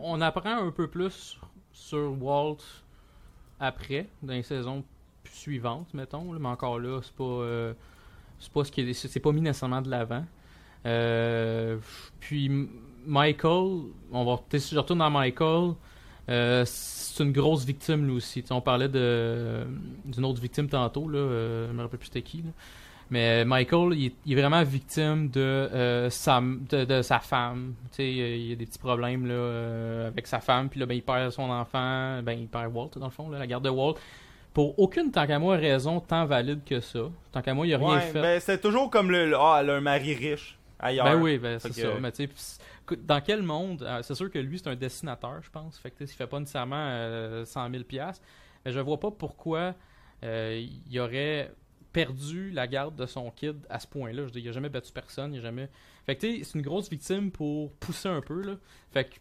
On, on apprend un peu plus sur Walt après, dans les saisons suivantes, mettons. mais encore là, c'est pas, euh, c'est pas ce qui est, c'est pas mis nécessairement de l'avant. Euh, puis Michael, on va je retourne dans Michael. euh, c'est une grosse victime lui aussi. On parlait d'une autre victime tantôt là, je me rappelle plus c'était qui. Mais Michael, il est, il est vraiment victime de, euh, sa, de, de sa femme. Tu sais, il y a des petits problèmes là, euh, avec sa femme, puis là, ben, il perd son enfant, ben, il perd Walt, dans le fond, là, la garde de Walt. Pour aucune, tant qu'à moi, raison tant valide que ça. Tant qu'à moi, il a rien Ouais, fait. ben c'est toujours comme le, ah, elle a un mari riche ailleurs. Ben oui, ben, c'est ça. Mais tu dans quel monde euh, C'est sûr que lui, c'est un dessinateur, je pense. Fait que il fait pas nécessairement euh, 100 000 piastres. Mais je vois pas pourquoi euh, il aurait perdu la garde de son kid à ce point-là. Je dire, il a jamais battu personne, il a jamais. Fait que tu c'est une grosse victime pour pousser un peu là. Fait que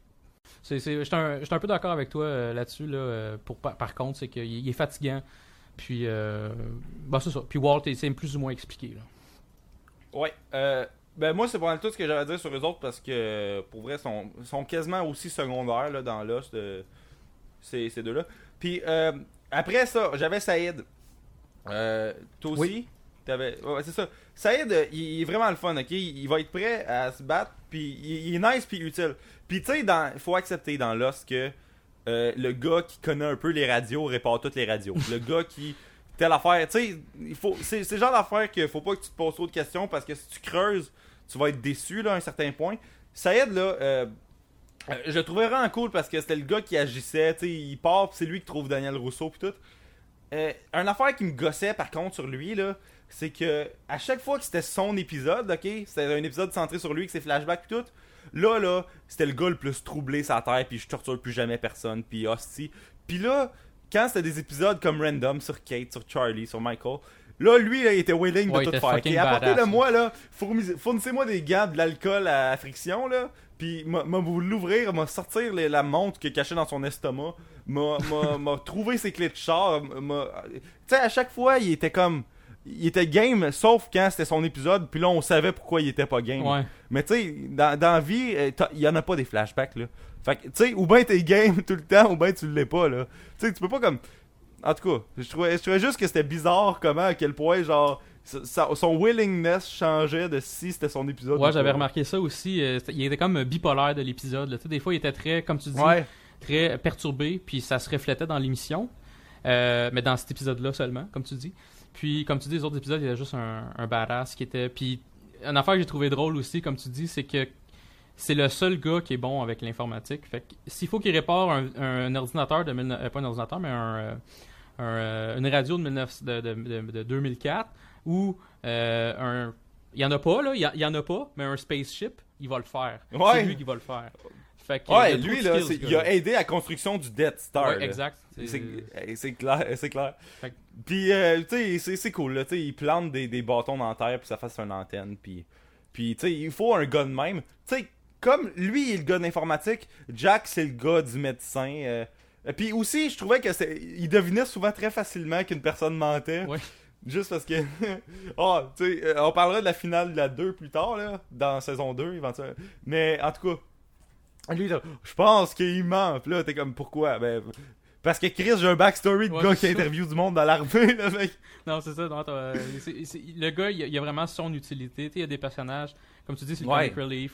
c'est, c'est, j'étais un, peu d'accord avec toi euh, là-dessus là. euh, par, contre, c'est qu'il il est fatigant. Puis, euh, ben c'est ça. Puis Walt, il s'est plus ou moins expliqué là. Ouais. Ben moi, c'est pas mal tout ce que j'avais à dire sur les autres parce que pour vrai, sont, sont quasiment aussi secondaires là, dans l'os de ces, ces deux-là. Puis euh, après ça, j'avais Saïd. Euh, toi aussi Oui. T'avais... Ouais, c'est ça. Saïd, euh, il, il est vraiment le fun, ok? Il, il va être prêt à se battre, puis il, il est nice puis utile. Puis tu sais, il faut accepter dans l'os que euh, le gars qui connaît un peu les radios répare toutes les radios. le gars qui telle affaire, tu sais, il faut c'est c'est le genre d'affaire qu'il faut pas que tu te poses trop de questions parce que si tu creuses, tu vas être déçu là à un certain point. Saïd là euh, je le trouvais vraiment cool parce que c'était le gars qui agissait, tu sais, il part pis c'est lui qui trouve Daniel Rousseau puis tout. Euh, une affaire qui me gossait par contre sur lui là, c'est que à chaque fois que c'était son épisode, ok, c'était un épisode centré sur lui, que ses flashbacks pis tout, là là, c'était le gars le plus troublé sa terre puis je torture plus jamais personne puis hostie. Puis là, quand c'était des épisodes comme random sur Kate, sur Charlie, sur Michael, Là, lui, là, il était willing Ouais, de tout faire. fucking Ok, Apportez-le badass, moi, là. Fournissez-moi des gants, de l'alcool à, à friction, là. Puis, m'a vous l'ouvrir, m'a sortir les- la montre qu'il cachait dans son estomac. M'a trouvé ses clés de char. Tu sais, à chaque fois, il était comme. Il était game, sauf quand c'était son épisode. Puis là, on savait pourquoi il était pas game. Ouais. Mais tu sais, dans, dans la vie, euh, il y en a pas des flashbacks, là. Fait que, tu sais, ou ben t'es game tout le temps, ou ben tu l'es pas, là. Tu sais, tu peux pas comme. En tout cas, je trouvais, je trouvais juste que c'était bizarre comment, à quel point, genre, sa- son willingness changeait de si c'était son épisode. Ouais, ou j'avais remarqué ça aussi. euh, il était comme bipolaire de l'épisode. des fois, il était très, comme tu dis, Ouais, très perturbé, puis ça se reflétait dans l'émission. Euh, mais dans cet épisode-là seulement, comme tu dis. Puis, comme tu dis, les autres épisodes, il y avait juste un, un badass qui était. Puis, une affaire que j'ai trouvé drôle aussi, comme tu dis, c'est que c'est le seul gars qui est bon avec l'informatique. Fait que s'il faut qu'il répare un, un ordinateur de. 19 euh, pas un ordinateur, mais un, euh, un, euh, une radio de, 19 de, de- de- de 2004 ou euh, un. Il y en a pas, là. Il y, a- il y en a pas, mais un spaceship, il va le faire. Ouais. C'est lui qui va le faire. Fait que, ouais il lui, là, skills, il a aidé à la construction du Death Star. Ouais, exact. C'est clair, c'est clair. Que- Puis, euh, tu sais, c'est- cool, là. Il plante des, des bâtons dans la terre, puis ça fasse une antenne. Puis, puis tu sais, il faut un gars de même. Tu sais, comme lui, il est le gars d'informatique, Jack, c'est le gars du médecin. euh. Et puis aussi, je trouvais que c'est. Il devinait souvent très facilement qu'une personne mentait. Ouais. Juste parce que. oh, tu sais, euh, on parlera de la finale de la 2 plus tard, là, dans saison 2, éventuellement. Mais en tout cas, lui, je pense qu'il ment. Puis là, t'es comme, pourquoi? Ben. Parce que Chris, j'ai un backstory de Ouais, gars qui interview du monde dans l'armée, là, mec. Non, c'est ça. non, euh, c'est- c'est- le gars, il a, vraiment son utilité. Tu il y a des personnages, comme tu dis, c'est le Ouais. comic relief.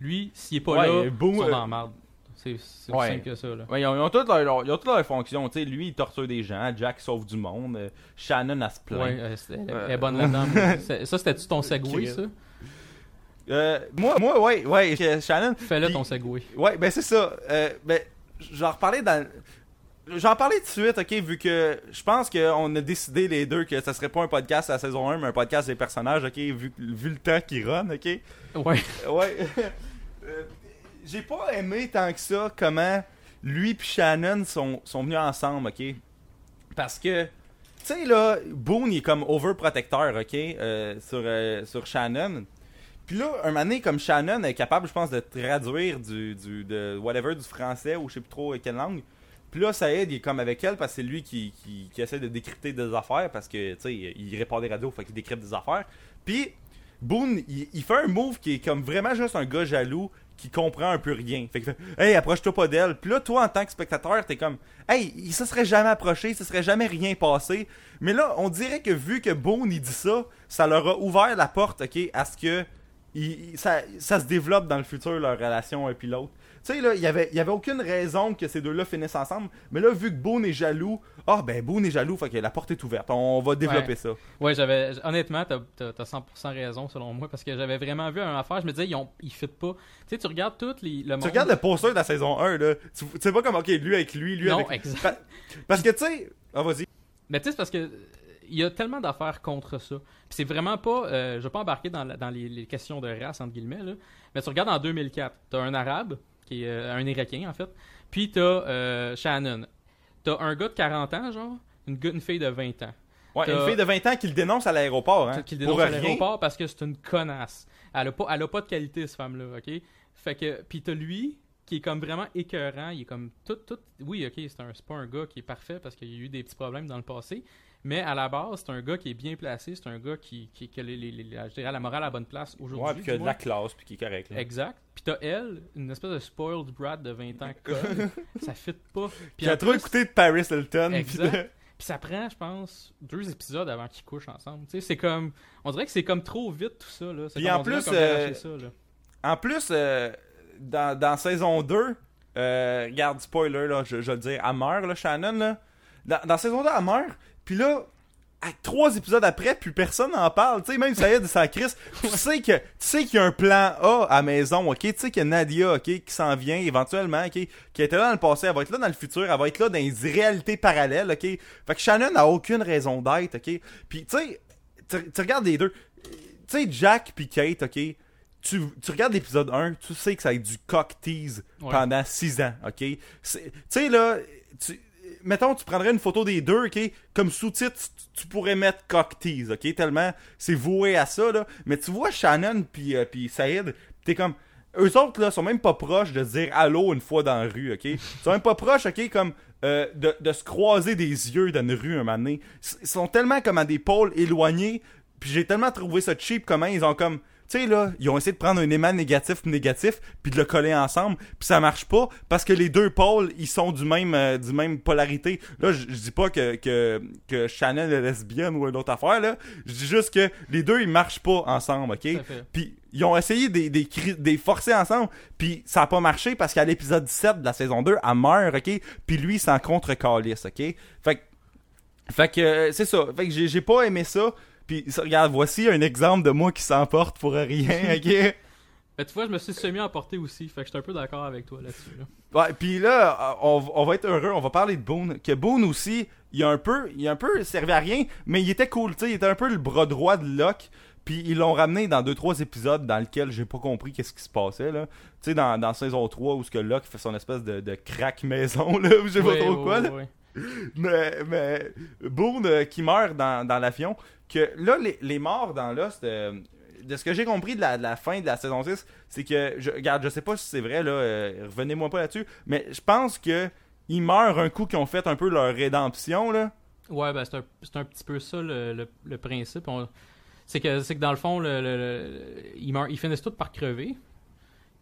Lui, s'il est pas ouais, là, ils sont euh, dans la merde. C'est Ouais. simple que ça. Là. Ouais, ils, ont, ils ont toutes leurs leur, ils ont toutes leurs fonctions. Tu sais, lui, il torture des gens. Jack sauve du monde. euh, Shannon, elle se plaint. Ouais, euh, elle, est bonne là-dedans. Ça, c'était-tu ton segway, ça? Euh, moi, moi, ouais, ouais, Shannon. Fais-le ton segway. Ouais, ben c'est ça. Euh, ben, j'en reparlais dans. J'en parlais tout de suite, ok, vu que je pense qu'on a décidé les deux que ça serait pas un podcast à la saison 1, mais un podcast des personnages, ok, vu, vu le temps qui run, ok? Ouais. Ouais. J'ai pas aimé tant que ça comment lui et Shannon sont, sont venus ensemble, ok? Parce que, tu sais, là, Boone, il est comme overprotecteur, ok? euh, sur, euh, sur Shannon. Puis là, un moment donné, comme Shannon est capable, je pense, de traduire du, du de whatever, du français ou je sais plus trop quelle langue. Puis là, Saïd, il est comme avec elle parce que c'est lui qui, qui, qui essaie de décrypter des affaires parce que, tu sais, il répare des radios, fait qu'il décrypte des affaires. Puis, Boone, il, il fait un move qui est comme vraiment juste un gars jaloux qui comprend un peu rien. Fait que, hey, approche-toi pas d'elle. Puis là, toi, en tant que spectateur, t'es comme, hey, il se serait jamais approché, il se serait jamais rien passé. Mais là, on dirait que vu que Boone, il dit ça, ça leur a ouvert la porte, ok, à ce que ça, se développe dans le futur, leur relation un puis l'autre. Tu sais, là, il y avait, y avait aucune raison que ces deux-là finissent ensemble. Mais là, vu que Boone est jaloux, ah ben Boone est jaloux, fait que la porte est ouverte. On va développer ça. Ouais, j'avais. Honnêtement, t'as t'as 100% raison selon moi parce que j'avais vraiment vu une affaire. Je me disais, ils, ont, ils fit pas. Tu sais, tu regardes toutes les. Le monde. Tu regardes le poster de la saison 1, là. Tu, tu sais pas comme, ok, lui avec lui, lui Non, avec. exact. Pa- Parce que, tu sais. Ah, vas-y. Mais tu sais, c'est parce que il y a tellement d'affaires contre ça. C'est vraiment pas. euh, je vais pas embarquer dans, la- dans les, les questions de race, entre guillemets, là. Mais tu regardes en 2004, t'as un arabe, qui est euh, un irakien en fait, puis t'as euh, Shannon. T'as un gars de 40 ans, genre, une, une fille de 20 ans. Ouais, une fille de 20 ans qui le dénonce à l'aéroport, hein. qui le Pour dénonce à l'aéroport parce que c'est une connasse. Elle a pas, elle a pas de qualité, cette femme-là, ok? Fait que, puis t'as lui, qui est comme vraiment écœurant, il est comme tout, tout, oui, ok, c'est un, c'est pas un gars qui est parfait parce qu'il y a eu des petits problèmes dans le passé, mais à la base, c'est un gars qui est bien placé, c'est un gars qui, qui, qui a les, les- les- la, je dirais, la morale à la bonne place aujourd'hui. Ouais, puis qu'il y a de la classe, puis qui est correct, là. Exact. Puis t'as elle, une espèce de spoiled brat de 20 ans ça fit pas. Puis Qui a trop écouté de Paris Hilton. puis Exact. de- puis ça prend, je pense, deux épisodes avant qu'ils couchent ensemble. Tu sais, c'est comme. On dirait que c'est comme trop vite tout ça. Là. C'est Puis en plus, euh, ça, là. En plus, euh, dans, dans saison 2, euh, regarde, spoiler, là, je, je vais le dire, elle meurt, là, Shannon, là. Dans, dans saison 2, elle meurt, puis là, à trois épisodes après, plus personne n'en parle. Tu sais, même ça y est, de sa crise. Tu sais que tu sais qu'il y a un plan A à la maison, ok? Tu sais qu'il y a Nadia, ok, qui s'en vient éventuellement, ok? Qui était là dans le passé, elle va être là dans le futur, elle va être là dans les réalités parallèles, ok? Fait que Shannon n'a aucune raison d'être, ok? Puis tu sais, tu tu regardes les deux. Tu sais, Jack puis Kate, ok? Tu, tu regardes l'épisode 1, tu sais que ça va être du cock tease pendant 6 ans, ok? Tu sais, là, tu- mettons, tu prendrais une photo des deux, ok? Comme sous-titre, tu, pourrais mettre cocktease, ok? Tellement c'est voué à ça, là. Mais tu vois Shannon puis euh, puis t'es comme. Eux autres, là, sont même pas proches de se dire allô une fois dans la rue, ok? Ils sont même pas proches, ok? Comme euh, de, de se croiser des yeux dans une rue un moment. Ils sont tellement comme à des pôles éloignés, puis j'ai tellement trouvé ça cheap comment ils ont comme tu sais là, ils ont essayé de prendre un aimant négatif négatif puis de le coller ensemble, puis ça marche pas parce que les deux pôles, ils sont du même euh, du même polarité. Là, je dis pas que que que Chanel est lesbienne ou une autre affaire là, je dis juste que les deux ils marchent pas ensemble, OK? Puis ils ont essayé des des, forcer ensemble, puis ça a pas marché parce qu'à l'épisode 17 de la saison 2, elle meurt, OK? Puis lui, c'est en contre calice, OK? Fait que fait que euh, c'est ça. Fait que j'ai j'ai pas aimé ça. Puis ça, regarde, voici un exemple de moi qui s'emporte pour rien, ok? Ben, tu vois, je me suis semi-emporté aussi. Fait que je suis un peu d'accord avec toi là-dessus. là. Ouais, puis là, on, on va être heureux, on va parler de Boone. Que Boone aussi, il a un peu, il a un peu servi à rien, mais il était cool, tu sais, il était un peu le bras droit de Locke. Puis ils l'ont ramené dans deux trois épisodes dans lesquels j'ai pas compris qu'est-ce qui se passait là. Tu sais dans, dans saison 3 où ce que Locke fait son espèce de, de crack maison là, ou je sais pas trop quoi là. mais, mais Boone euh, qui meurt dans, dans l'avion, que là, les, les morts dans Lost, euh, de ce que j'ai compris de la, de la fin de la saison 6, c'est que, je, regarde, je sais pas si c'est vrai, là, euh, revenez-moi pas là-dessus, mais je pense que ils meurent un coup qu'ils ont fait un peu leur rédemption, là. Ouais, ben c'est un, un petit peu ça le, le, principe. C'est que, que dans le fond, le- ils, meurent- ils finissent tous par crever.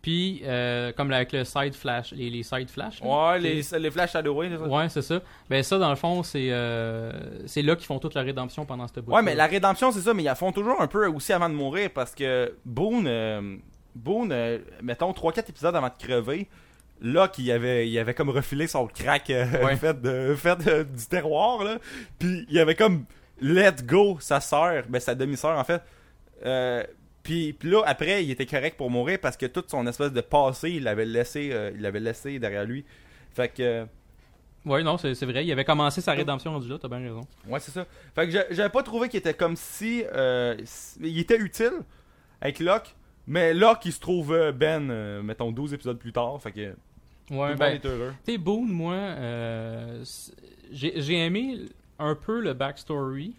Puis, euh, comme avec le side flash, les, les side flash. là, Ouais, les, les Flash ça? Ouais, c'est ça. Ben ça, dans le fond, c'est euh, c'est là qu'ils font toute la rédemption pendant cette bout Ouais, mais la rédemption, c'est ça, mais ils la font toujours un peu aussi avant de mourir parce que Boone, euh, Boone euh, mettons 3-4 épisodes avant de crever, là, qu'il avait, il avait comme refilé son crack Ouais. fait, de, fait de- du terroir, là. Puis il avait comme let go sa sœur, ben sa demi-sœur en fait. Puis, puis là, après, il était correct pour mourir parce que toute son espèce de passé, il l'avait laissé, euh, il l'avait laissé derrière lui. Fait que. euh, Ouais, non, c'est vrai. Il avait commencé sa rédemption rendu là, t'as bien raison. Ouais, c'est ça. Fait que j'a- j'avais pas trouvé qu'il était comme si, euh, si- Il était utile avec Locke, mais Locke, il se trouve euh, Ben, mettons, 12 épisodes plus tard. Fait que. Ouais, ben, sais, Boone, moi, j'ai aimé un peu le backstory.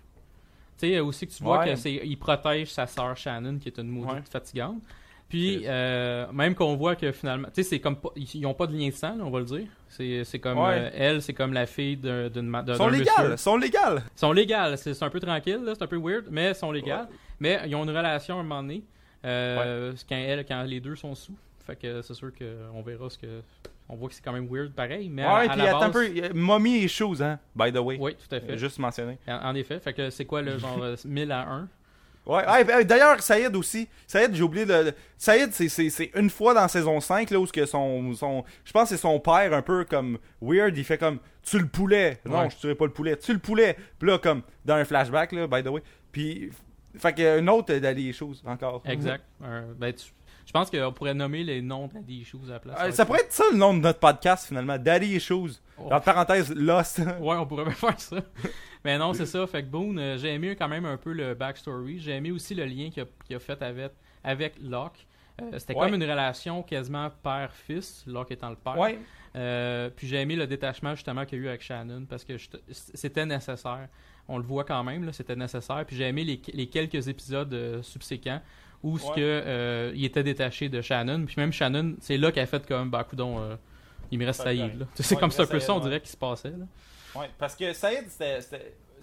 Tu sais, aussi que tu vois Ouais. que c'est il protège sa sœur Shannon, qui est une maudite Ouais. fatigante. Puis, euh, même qu'on voit que finalement, tu sais, c'est comme pas, ils ils ont pas de lien de sang, là, on va le dire. C'est comme Ouais. euh, elle, c'est comme la fille d'un d'une Ils sont légales, sont légales. Ils sont légales, c'est un peu tranquille, c'est un peu weird, mais ils sont légales. Mais ils ont une relation à un moment donné, euh, quand, elle, quand les deux sont sous. Fait que c'est sûr qu'on verra ce que. On voit que c'est quand même weird pareil, mais Ouais, à, puis la attends un base- peu. a Mommy et Shoes, hein, by the way. Oui, tout à fait. Juste mentionné. En, en effet, fait que c'est quoi le genre euh, 1000 à 1 Ouais, ah, d'ailleurs, Saïd aussi. Saïd, j'ai oublié de. Saïd, c'est- une fois dans saison 5, là, où que son, son. Je pense que c'est son père, un peu comme weird, il fait comme. Tu le poulet. Non, Ouais. je tuerai pas le poulet. Tu le poulet. Puis là, comme. Dans un flashback, là, by the way. Puis. Fait que une autre d'aller les choses encore. Exact. Ben, tu- pense qu'on pourrait nommer les noms de des choses à la place. Euh, ça pourrait être ça le nom de notre podcast finalement. Daddy Issues. Oh. Entre parenthèses, Lost. Ouais, on pourrait bien faire ça. Mais non, c'est ça. Fait que Boone, euh, j'ai aimé quand même un peu le backstory. J'ai aimé aussi le lien qu'il a, fait avec, avec Locke. Euh, C'était Ouais. comme une relation quasiment père-fils, Locke étant le père. ouais. Euh, puis j'ai aimé le détachement justement qu'il y a eu avec Shannon parce que c'était nécessaire. On le voit quand même, c'était nécessaire. Puis j'ai aimé les, les quelques épisodes euh, subséquents où ce Ouais. que, euh, il était détaché de Shannon. Puis même Shannon, c'est là qu'elle a fait comme, bah, coudon, il me reste Saïd. C'est Ouais, comme ça un peu ça, on ouais. dirait qu'il se passait. Là. Ouais, parce que Saïd, c'était.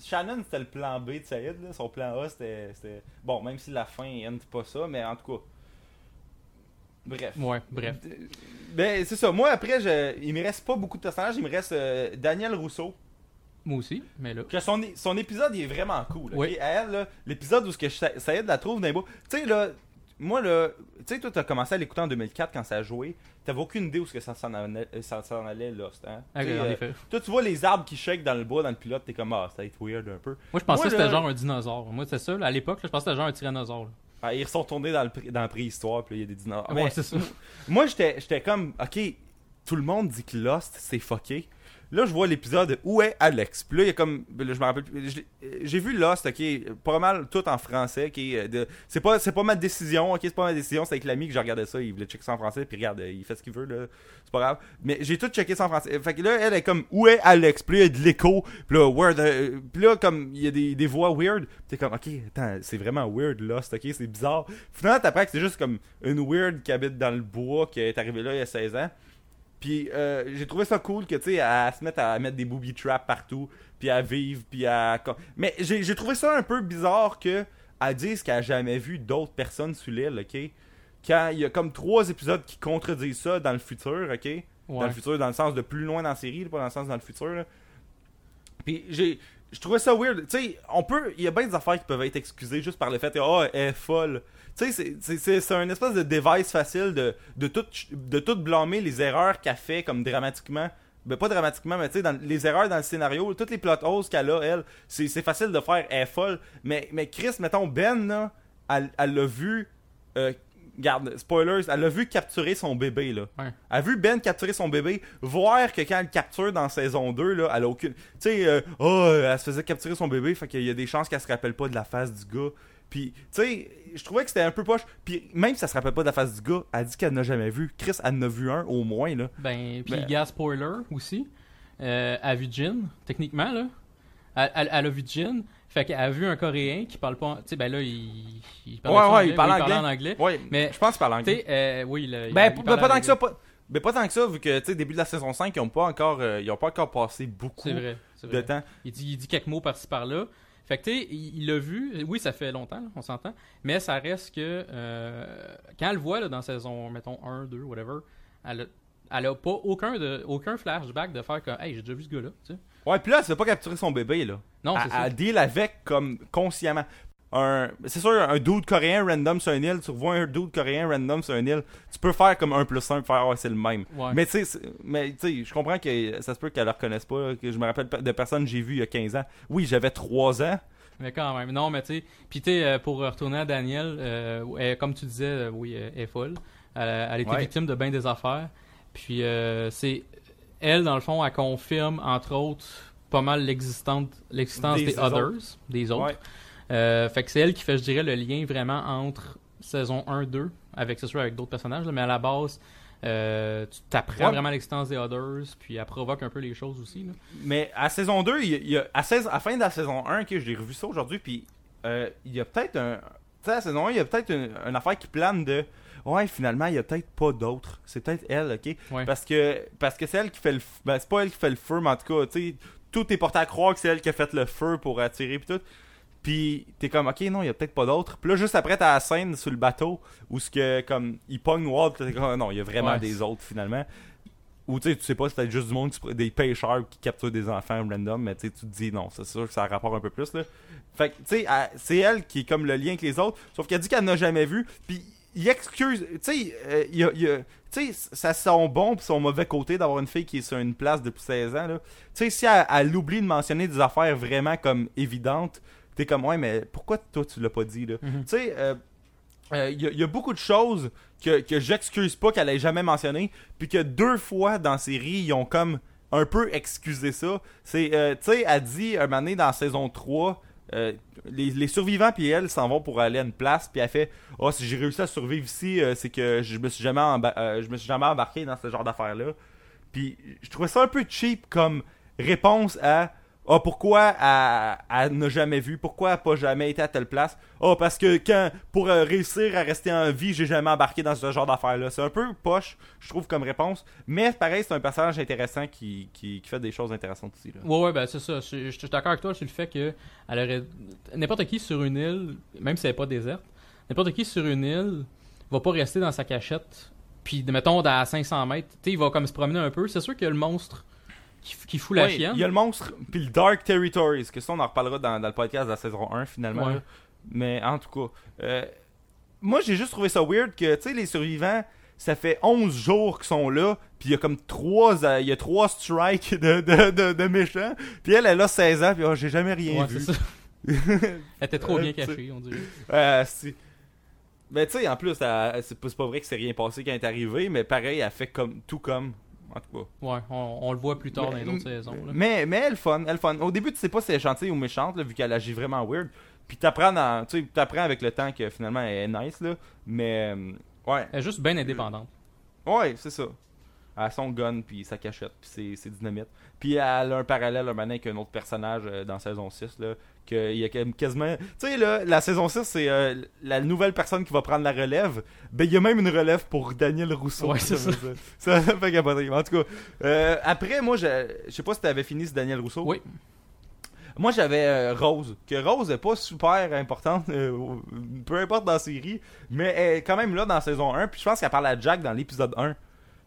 Shannon, c'était le plan B de Saïd. Là. Son plan A, c'était. Bon, même si la fin end pas ça, mais en tout cas. Bref. Ouais, bref. Ben, c'est ça. Moi, après, je... il me reste pas beaucoup de personnages. Il me reste euh, Daniel Rousseau. Moi aussi, mais là. Que son, son épisode, il est vraiment cool. Oui. Elle, l'épisode où ce que Sa- Saïd la trouve dans les beaux- Tu sais, là. Moi, là. Tu sais, toi, t'as commencé à l'écouter en 2004 quand ça a joué. T'avais aucune idée où ce que ça s'en allait, ça s'en allait Lost. Hein? Ah, en euh, effet. toi, tu vois les arbres qui shake dans le bois, dans le pilote, t'es comme, ah, ça va être weird un peu. Moi, je pensais Moi, que c'était genre un dinosaure. Moi, c'est ça. là, à l'époque, là, je pensais que c'était genre un tyrannosaure. là. Ah, ils sont tournés dans, le, dans la préhistoire, puis il y a des dinosaures. Ouais, Mais c'est ça. moi, j'étais j'étais comme, ok, tout le monde dit que Lost, c'est fucké. Là, je vois l'épisode Où est Alex? Puis là, il y a comme. ben je me rappelle plus. euh, J'ai vu Lost, ok, pas mal tout en français. ok, euh, C'est pas, pas ma décision, ok, c'est pas ma décision. C'est avec l'ami que j'ai regardé ça. Il voulait checker ça en français. Puis regarde, il fait ce qu'il veut, là. C'est pas grave. Mais j'ai tout checké ça en français. Fait que là, elle est comme Où est Alex? Puis là, il y a de l'écho. Puis là, euh, Puis là, comme, il y a des, des voix weird. T'es comme, ok, attends, c'est vraiment weird, Lost, ok, c'est bizarre. Finalement, t'apprends que c'est juste comme une weird qui habite dans le bois, qui est arrivée là il y a 16 ans. Puis euh, j'ai trouvé ça cool que tu sais à se mettre à mettre des booby traps partout, puis à vivre, puis à mais j'ai trouvé ça un peu bizarre que à dire qu'elle a jamais vu d'autres personnes sur l'île, OK? Quand il y a comme trois épisodes qui contredisent ça dans le futur, OK? Dans Ouais. le futur dans le sens de plus loin dans la série, pas dans le sens dans le futur là. Puis j'ai je trouvais ça weird. Tu sais, on peut il y a bien des affaires qui peuvent être excusées juste par le fait que oh, elle est folle. Tu sais, c'est- un espèce de device facile de, de, tout, de tout blâmer les erreurs qu'elle fait comme dramatiquement. Ben, pas dramatiquement, mais tu sais, dans les erreurs dans le scénario, toutes les plot holes qu'elle a, elle, c'est facile de faire, elle est folle. Mais, mais Chris, mettons, Ben, là, elle elle l'a vu, euh, garde, spoilers, elle l'a vu capturer son bébé, là. Ouais. Elle a vu Ben capturer son bébé, voir que quand elle le capture dans saison 2, là, elle a aucune. Tu sais, euh, oh, elle se faisait capturer son bébé, fait qu'il y a des chances qu'elle se rappelle pas de la face du gars. Puis, tu sais, je trouvais que c'était un peu poche. Puis, même si elle se rappelle pas de la face du gars, elle dit qu'elle n'a jamais vu. Chris, elle en a vu un au moins, là. Ben, puis Ben- gars, spoiler aussi. Euh, elle a vu Jin, techniquement, là. Elle, elle- elle a vu Jin. Fait qu'elle a vu un Coréen qui parle pas. Tu sais, ben là, il. il Ouais, ouais, pas il parle anglais. en anglais. Ouais, Mais- je pense par Tu anglais. sais, euh, oui, il- Ben, il parle pas tant anglais. que ça, pas. Mais pas tant que ça, vu que, tu sais, début de la saison 5, ils ont pas encore, euh, ils ont pas encore passé beaucoup C'est vrai. c'est de vrai. temps. Il dit, il dit quelques mots par-ci par-là. Fait que tu sais, il il l'a vu. Oui, ça fait longtemps, là, on s'entend. Mais ça reste que euh, quand elle le voit là, dans saison, mettons 1, 2, whatever, elle a, elle a pas aucun, de, aucun flashback de faire comme Hey, j'ai déjà vu ce gars-là. tu sais. Ouais, puis là, elle se fait pas capturer son bébé, là. Non, c'est ça. elle deal avec comme consciemment. Un, c'est sûr, un dude coréen random sur un île, tu revois un dude coréen random sur un île, tu peux faire comme 1 plus 1 faire, ouais, c'est le même. Ouais. Mais tu sais, mais je comprends que ça se peut qu'elle le reconnaisse pas, que je me rappelle de personnes que j'ai vues il y a 15 ans. Oui, j'avais 3 ans. Mais quand même, non, mais tu sais, puis tu sais, euh, pour retourner à Daniel, euh, elle- comme tu disais, euh, oui, elle est folle. Elle, elle était Ouais. victime de bien des affaires. Puis euh, c'est elle, dans le fond, elle confirme, entre autres, pas mal l'existence Des des, autres. others, des autres. Ouais. Euh, fait que c'est elle qui fait, je dirais, le lien vraiment entre saison 1-2, avec, c'est sûr, avec d'autres personnages, là, mais à la base, euh, tu t'apprends Ouais. vraiment l'existence des others, puis elle provoque un peu les choses aussi. là. Mais à saison 2, il y a, à la fin de la saison 1, que j'ai revu ça aujourd'hui, puis euh, il y a peut-être un. Tu sais, à la saison 1, il y a peut-être une, une affaire qui plane de. Ouais, finalement, il y a peut-être pas d'autres. C'est peut-être elle, ok? Ouais. Parce que parce que c'est elle qui fait le. f- Ben, c'est pas elle qui fait le feu, mais en tout cas, tu sais, tout est porté à croire que c'est elle qui a fait le feu pour attirer, puis tout. Puis t'es comme, ok, non, il y a peut-être pas d'autres. Puis là, juste après, t'as la scène sur le bateau où ce que, comme, il pogne Walt, t'es comme, non, il y a vraiment Ouais. des autres finalement. Ou tu sais, tu sais pas, c'est peut-être juste du monde, qui des pêcheurs qui capturent des enfants random, mais tu te dis non, c'est sûr que ça a rapport un peu plus là. Fait que, tu sais, c'est elle qui est comme le lien avec les autres, sauf qu'elle dit qu'elle n'a jamais vu, puis il excuse, tu sais, euh, il y a, il tu sais, ça son bon pis son mauvais côté d'avoir une fille qui est sur une place depuis 16 ans, là. Tu sais, si elle, elle oublie de mentionner des affaires vraiment comme évidentes, t'es comme, ouais, mais pourquoi toi tu l'as pas dit, là? Mhm. Tu sais, euh, euh, il y, a- il y a beaucoup de choses que, que j'excuse pas qu'elle ait jamais mentionné, puis que deux fois dans la série, ils ont comme un peu excusé ça. C'est, euh, tu sais, elle dit un moment donné dans saison 3, euh, les, survivants puis elle s'en vont pour aller à une place, puis elle fait Oh, si j'ai réussi à survivre ici, euh, c'est que je me suis jamais euh, je me suis jamais embarqué dans ce genre d'affaires-là. Puis je trouvais ça un peu cheap comme réponse à Ah, pourquoi elle, n'a jamais vu? Pourquoi elle n'a pas jamais été à telle place? Ah, parce que quand pour euh, réussir à rester en vie, j'ai jamais embarqué dans ce genre d'affaires-là. C'est un peu poche, je trouve, comme réponse. Mais pareil, c'est un personnage intéressant qui, qui, fait des choses intéressantes aussi. Là. Ouais, ouais, ben c'est ça. Je, suis d'accord avec toi sur le fait que elle aurait. N'importe qui sur une île, même si elle n'est pas déserte, n'importe qui sur une île va pas rester dans sa cachette. Puis, mettons, à 500 mètres, tu il va comme se promener un peu. C'est sûr a le monstre qui, fout la Ouais, chienne. Il y a le monstre, puis le Dark Territories, que ça, on en reparlera dans, dans le podcast de la saison 1 finalement. Là. Mais en tout cas, euh, moi j'ai juste trouvé ça weird que, tu sais, les survivants, ça fait 11 jours qu'ils sont là, puis il y a comme 3 il y a trois strikes de, de, de, de méchants, puis elle, elle a 16 ans, puis oh, j'ai jamais rien Ouais, vu. ça. Elle était trop bien Euh, cachée, on dirait. Euh, si. Mais tu sais, en plus, elle- c'est pas, c'est pas vrai que c'est rien passé quand elle est arrivée, mais pareil, elle fait comme tout comme. En tout cas. Ouais, on, on le voit plus tard dans les autres saisons. là. Mais, mais elle fun, elle fun. Au début, tu sais pas si elle est gentille ou méchante, là, vu qu'elle agit vraiment weird. Puis t'apprends dans, t'apprends avec le temps que finalement elle est nice, là. Mais, euh, ouais, Elle est juste bien indépendante. ouais, c'est ça. Elle a son gun, puis sa cachette, puis c'est- c'est dynamite. Puis elle a un parallèle un avec un autre personnage euh, dans saison 6, là. Que il y a quand même quasiment. Tu sais, là, la saison 6, c'est euh, la nouvelle personne qui va prendre la relève. Ben, il y a même une relève pour Daniel Rousseau. Ouais, c'est ça. Ça fait capoter. En tout cas, euh, après, moi, je sais pas si t'avais fini ce Daniel Rousseau. Oui. Moi, j'avais euh, Rose, que Rose est pas super importante, euh, peu importe dans la série, mais elle est quand même là dans saison 1, puis je pense qu'elle parle à Jack dans l'épisode 1.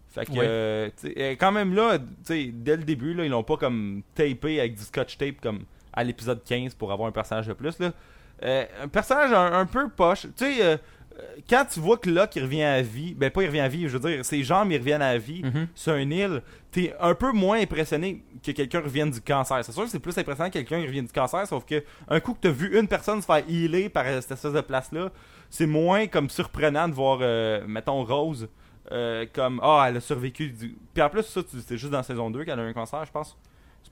Fait que, euh, elle est quand même là, tu sais, dès le début, là, ils l'ont pas comme tapé avec du scotch tape comme à l'épisode 15 pour avoir un personnage de plus, là. Euh, un personnage un, un peu poche. Tu sais, euh, euh, quand tu vois que Locke il revient à vie, ben pas il revient à vie, je veux dire, ses jambes ils reviennent à vie Mhm. sur un île, t'es un peu moins impressionné que quelqu'un revienne du cancer. C'est sûr que c'est plus impressionnant que quelqu'un qui revienne du cancer, sauf que un coup que t'as vu une personne se faire healer par cette espèce de place-là, c'est moins comme surprenant de voir, euh, mettons, Rose, euh, comme, ah, elle a survécu. Du... Puis en plus, ça, c'est juste dans saison 2 qu'elle a eu un cancer, je pense.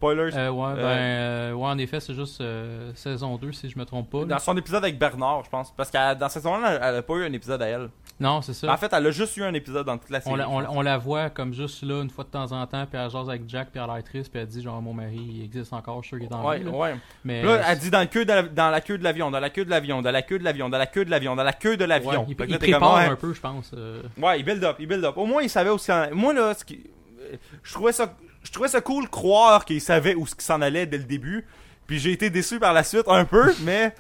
Spoilers. Euh, ouais, ben, Euh, euh, ouais, en effet, c'est juste euh, saison 2, si je me trompe pas. dans son épisode avec Bernard, je pense. Parce que dans saison 1, elle, elle a pas eu un épisode à elle. Non, c'est ça. En fait, elle a juste eu un épisode dans toute la série. on, la, on, la voit comme juste là, une fois de temps en temps, puis elle jase avec Jack, puis elle a l'air triste, puis elle dit genre, mon mari, il existe encore, je suis sûr qu'il est en Ouais, vie. là. ouais. Mais, Là, euh, elle dit dans, le queue de la, dans la queue de l'avion, dans la queue de l'avion, dans la queue de l'avion, dans la queue de l'avion, dans la queue de l'avion. ouais, il, il prépare un peu, je pense. euh, Ouais, il build up, il build up. Au moins, il savait aussi. Moi, là, ce qui... euh, je trouvais ça, je trouvais ça cool croire qu'il savait où ce qui s'en allait dès le début. Puis j'ai été déçu par la suite un peu, mais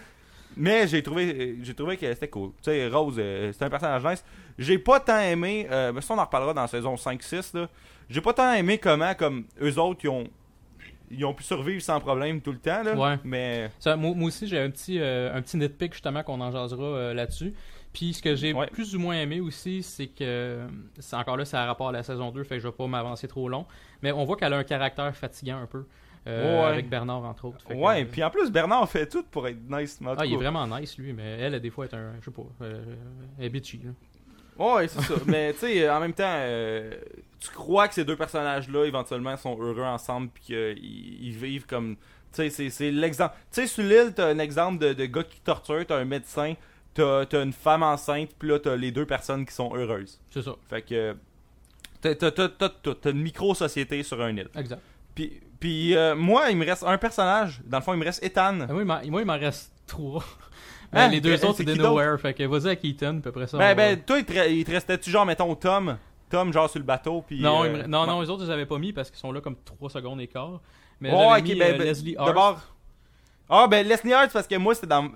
mais j'ai trouvé, j'ai trouvé que c'était cool. Tu sais, Rose, euh, c'est un personnage nice. J'ai pas tant aimé, euh, mais ça on en reparlera dans la saison 5-6 là. J'ai pas tant aimé comment comme eux autres ils ont ils ont pu survivre sans problème tout le temps là. Ouais. Mais Ça, moi, moi aussi, j'ai un petit, euh, un petit nitpick justement qu'on en jasera euh, là-dessus. Puis ce que j'ai Ouais. plus ou moins aimé aussi, c'est que c'est encore là, c'est à rapport à la saison 2, fait que je vais pas m'avancer trop long. Mais on voit qu'elle a un caractère fatigant un peu. euh, Ouais. Avec Bernard, entre autres. Fait que, ouais, euh, puis en plus Bernard fait tout pour être nice. ah, il est vraiment nice lui, mais elle, des fois, est un. Je sais pas. Euh, elle est bitchy. Là. Ouais, c'est ça. Mais tu sais, en même temps, tu crois que ces deux personnages-là, éventuellement, sont heureux ensemble, puis qu'ils ils vivent comme. Tu sais, c'est- l'exemple. Tu sais, sur l'île, t'as un exemple de, de gars qui torturent, t'as un médecin, t'as as une femme enceinte, puis là, t'as les deux personnes qui sont heureuses. C'est ça. Fait que. T'as une micro-société sur un île. Exact. Puis, puis euh, moi, il me reste un personnage. Dans le fond, il me reste Ethan. Ah, moi, il m'en- moi, il m'en reste trois. Hein? Mais les deux Que- autres, c'est des? Nowhere. Fait que vas-y avec Ethan, puis après ça. Ben, ben, toi, il te, restait-tu genre, mettons, Tom? Tom, genre, sur le bateau, puis. non, euh, me- non, non, les autres, je les avais pas mis parce qu'ils sont là comme 3 secondes et quart. Mais Ouais, j'avais ok, mis ben, euh, ben, Leslie Hart. D'abord. Ah, ben Leslie Hart, parce que moi, c'était dans.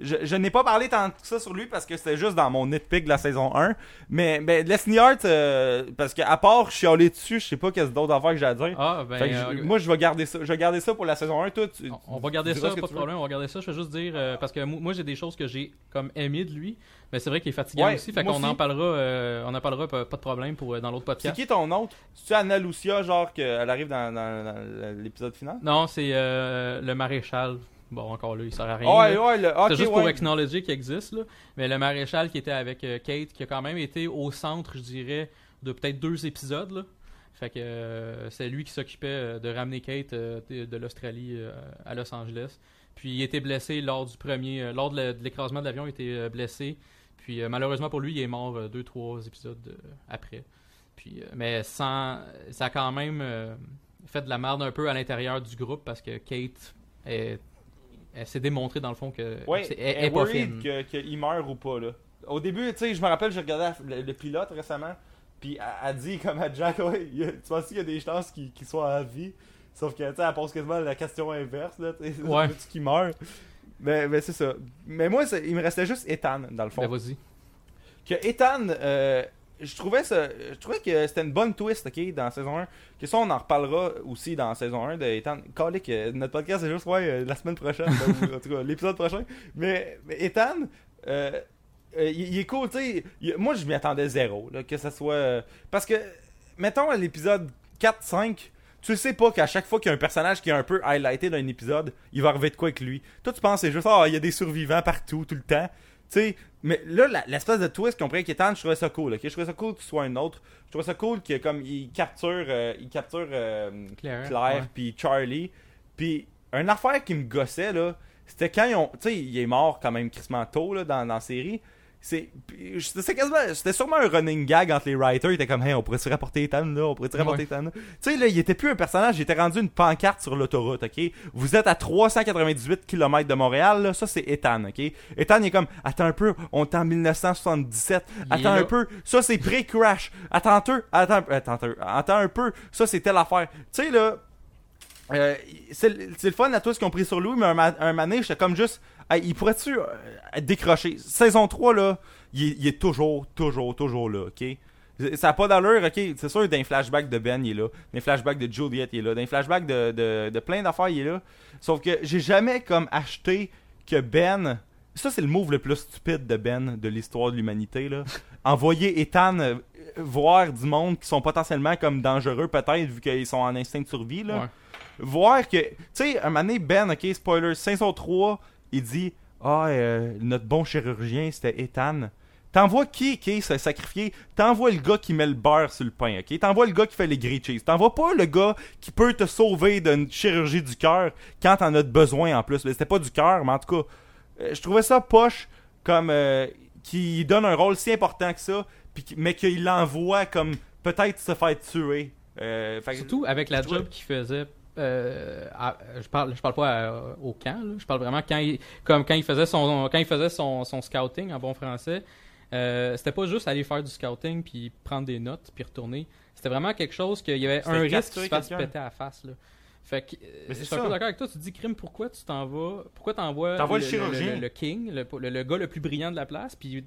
Je, je n'ai pas parlé tant que ça sur lui parce que c'était juste dans mon nitpick de la saison 1. Mais ben, Leslie Hart, euh, parce qu'à part chialer dessus, je sais pas qu'est-ce d'autres affaires que j'ai à dire. Ah, ben. Fait que je- euh, moi, je vais garder ça. Je vais garder ça pour la saison 1. Toi, tu- On- va garder ça, pas de problème, on va garder ça. Je vais juste dire, euh, parce que mo- moi j'ai des choses que j'ai comme aimé de lui, mais c'est vrai qu'il est fatigant Ouais, aussi, fait qu'on en parlera, euh, on en parlera pas, de problème pour, dans l'autre C'est podcast. qui ton autre? C'est-tu Anna Lucia, genre, qu'elle arrive dans, dans- dans l'épisode final? Non, c'est euh, le maréchal. Bon, encore là, il sert à rien. Ouais, là. ouais, le. ok, C'est juste pour ouais. acknowledger qu'il existe, là. Mais le maréchal qui était avec euh, Kate, qui a quand même été au centre, je dirais, de peut-être deux épisodes, là. Fait que euh, c'est lui qui s'occupait euh, de ramener Kate euh, de, de l'Australie à Los Angeles. Puis il était blessé lors du premier, lors de l'écrasement de l'avion, il était blessé. Puis malheureusement pour lui, il est mort deux, trois épisodes après. Puis, euh, mais sans, ça a quand même fait de la merde un peu à l'intérieur du groupe parce que Kate est, elle s'est démontré dans le fond que Ouais, c'est- elle elle est pas worried fine. que- qu'il meurt ou pas, là. Au début, tu sais, je me rappelle, j'ai regardé le, le pilote récemment, puis elle, elle dit comme à Jack, ouais, a- tu penses qu'il y a des chances qu'il qu'il soit à vie? Sauf que, tu elle pose quasiment la question inverse, là, Ouais. qu'il meurt? Mais, mais c'est ça. Mais moi, c'est- il me restait juste Ethan, dans le fond. Ben vas-y. que Ethan, euh, je trouvais ça, je trouvais que c'était une bonne twist, ok, dans saison 1. Que ça, on en reparlera aussi dans saison 1 de Ethan. Calique, euh, notre podcast, c'est juste, ouais, euh, la semaine prochaine, en tout cas, l'épisode prochain. Mais, Ethan, euh, euh, il, est cool, tu sais. Moi, je m'y attendais zéro, que ça soit. parce que, mettons, l'épisode 4-5. Tu sais pas qu'à chaque fois qu'il y a un personnage qui est un peu highlighté dans un épisode, il va arriver de quoi avec lui. Toi, tu penses c'est juste, ah, il y a des survivants partout, tout le temps. Sais, mais là, l'espèce de twist qu'on pris avec Ethan, je trouvais ça cool. ok? Je trouvais ça cool que ce soit un autre. Je trouvais ça cool que comme il capture, euh, il capture euh, Claire, puis Charlie. Puis une affaire qui me gossait là, c'était quand ils ont, tu sais, il est mort quand même crissement tôt là dans, dans la série. C'est quasiment c'était sûrement un running gag entre les writers, ils étaient comme hey, on pourrait se rapporter Ethan là, on pourrait se rapporter Ouais. Ethan là. Tu sais là, il était plus un personnage, il était rendu une pancarte sur l'autoroute, OK? Vous êtes à 398 km de Montréal là, ça c'est Ethan, OK? Ethan il est comme attends un peu, on est en 1977. Il est Attends un peu, ça c'est pré-crash. Attends un peu, attends, attends, attends, attends un peu, ça c'est telle affaire. Tu sais là, euh, c'est le fun à tous qui ont pris sur Louis, mais un, un mané, j'étais comme juste, hey, il pourrait-tu euh, décrocher? Saison 3, là, il est, il est toujours, toujours, toujours là, ok? Ça n'a pas d'allure, ok? C'est sûr, d'un flashback de Ben, il est là. D'un flashback de Juliet, il est là. D'un flashback de, de, de plein d'affaires, il est là. Sauf que j'ai jamais comme acheté que Ben. Ça, c'est le move le plus stupide de Ben de l'histoire de l'humanité, là. Envoyer Ethan euh, voir du monde qui sont potentiellement comme dangereux, peut-être, vu qu'ils sont en instinct de survie, là Ouais. voir que, tu sais, un moment donné, Ben, ok, spoiler, saison 3, il dit Ah, euh, notre bon chirurgien, c'était Ethan. T'envoies qui qui s'est sacrifié? T'envoies le gars qui met le beurre sur le pain, ok? T'envoies le gars qui fait les grilled cheese. T'envoies pas le gars qui peut te sauver d'une chirurgie du cœur quand t'en as besoin en plus. C'était pas du cœur, mais en tout cas, euh, je trouvais ça poche comme euh, qui donne un rôle si important que ça, qui- mais qu'il l'envoie comme peut-être se faire tuer. Euh, fait Surtout avec la job qu'il faisait. Euh, à- je parle je parle pas à- au camp là. je parle vraiment quand il comme quand il faisait son quand il faisait son, son scouting en bon français euh, c'était pas juste aller faire du scouting puis prendre des notes puis retourner c'était vraiment quelque chose qu'il y avait un risque qu'il se fasse péter à la face là fait que euh, Mais je suis un peu d'accord avec toi tu te dis crime pourquoi tu t'en vas pourquoi t'envoies T'envoies le le, chirurgien? le, le king le, gars le plus brillant de la place puis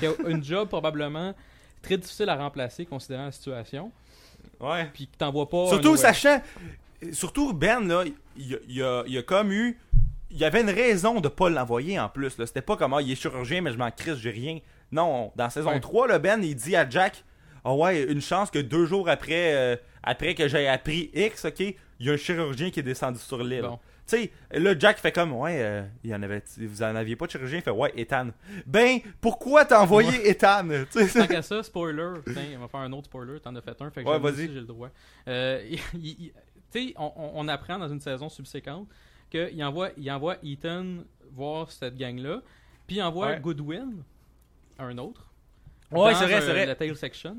qui a une job probablement très difficile à remplacer considérant la situation ouais. puis que t'envoies pas Surtout sachant. Surtout Ben, là, il, a- il a, il a comme eu. Il y avait une raison de pas l'envoyer en plus. C'était pas comme ah, il est chirurgien, mais je m'en crisse, j'ai rien. Non, dans saison Ouais. 3, là, Ben, il dit à Jack Ah ouais, une chance que deux jours après, euh, après que j'ai appris X, ok, il y a un chirurgien qui est descendu sur l'île. Bon. Tu sais, là, Jack fait comme Ouais, euh, il y en avait, vous en aviez pas de chirurgien? Il fait Ouais, Ethan. Ben, pourquoi t'as envoyé Ethan? Tu sais, Tant qu'à ça, spoiler. Tiens, on va faire un autre spoiler. T'en as fait un. Fait que Ouais, vas-y. j'ai le droit. Euh, il- il- il- tu sais, on, apprend dans une saison subséquente qu'il envoie, il envoie Ethan voir cette gang-là. Puis il envoie Ouais. Goodwin, un autre. Ouais, c'est vrai, c'est vrai. La tail section.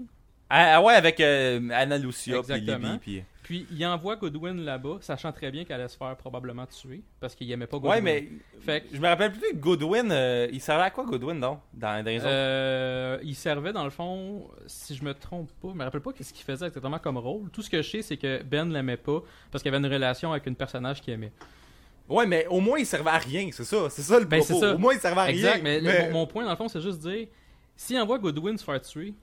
Ah, ah ouais, avec euh, Anna Lucia puis. Libby. Puis... Puis il envoie Goodwin là-bas, sachant très bien qu'elle allait se faire probablement tuer. Parce qu'il aimait pas Goodwin. Ouais, mais Fait que- je me rappelle plus que Goodwin, euh, il servait à quoi Goodwin, non Dans, dans les autres? Euh, il servait dans le fond, si je me trompe pas, je me rappelle pas qu'est-ce qu'il faisait exactement comme rôle. Tout ce que je sais, c'est que Ben l'aimait pas parce qu'il avait une relation avec une personnage qu'il aimait. Ouais, mais au moins il servait à rien, c'est ça. C'est ça le Ben, propos. ça. Au moins il servait à Exact, rien. mais, le- mon, mon point dans le fond, c'est juste dire s'il envoie Goodwin se faire tuer,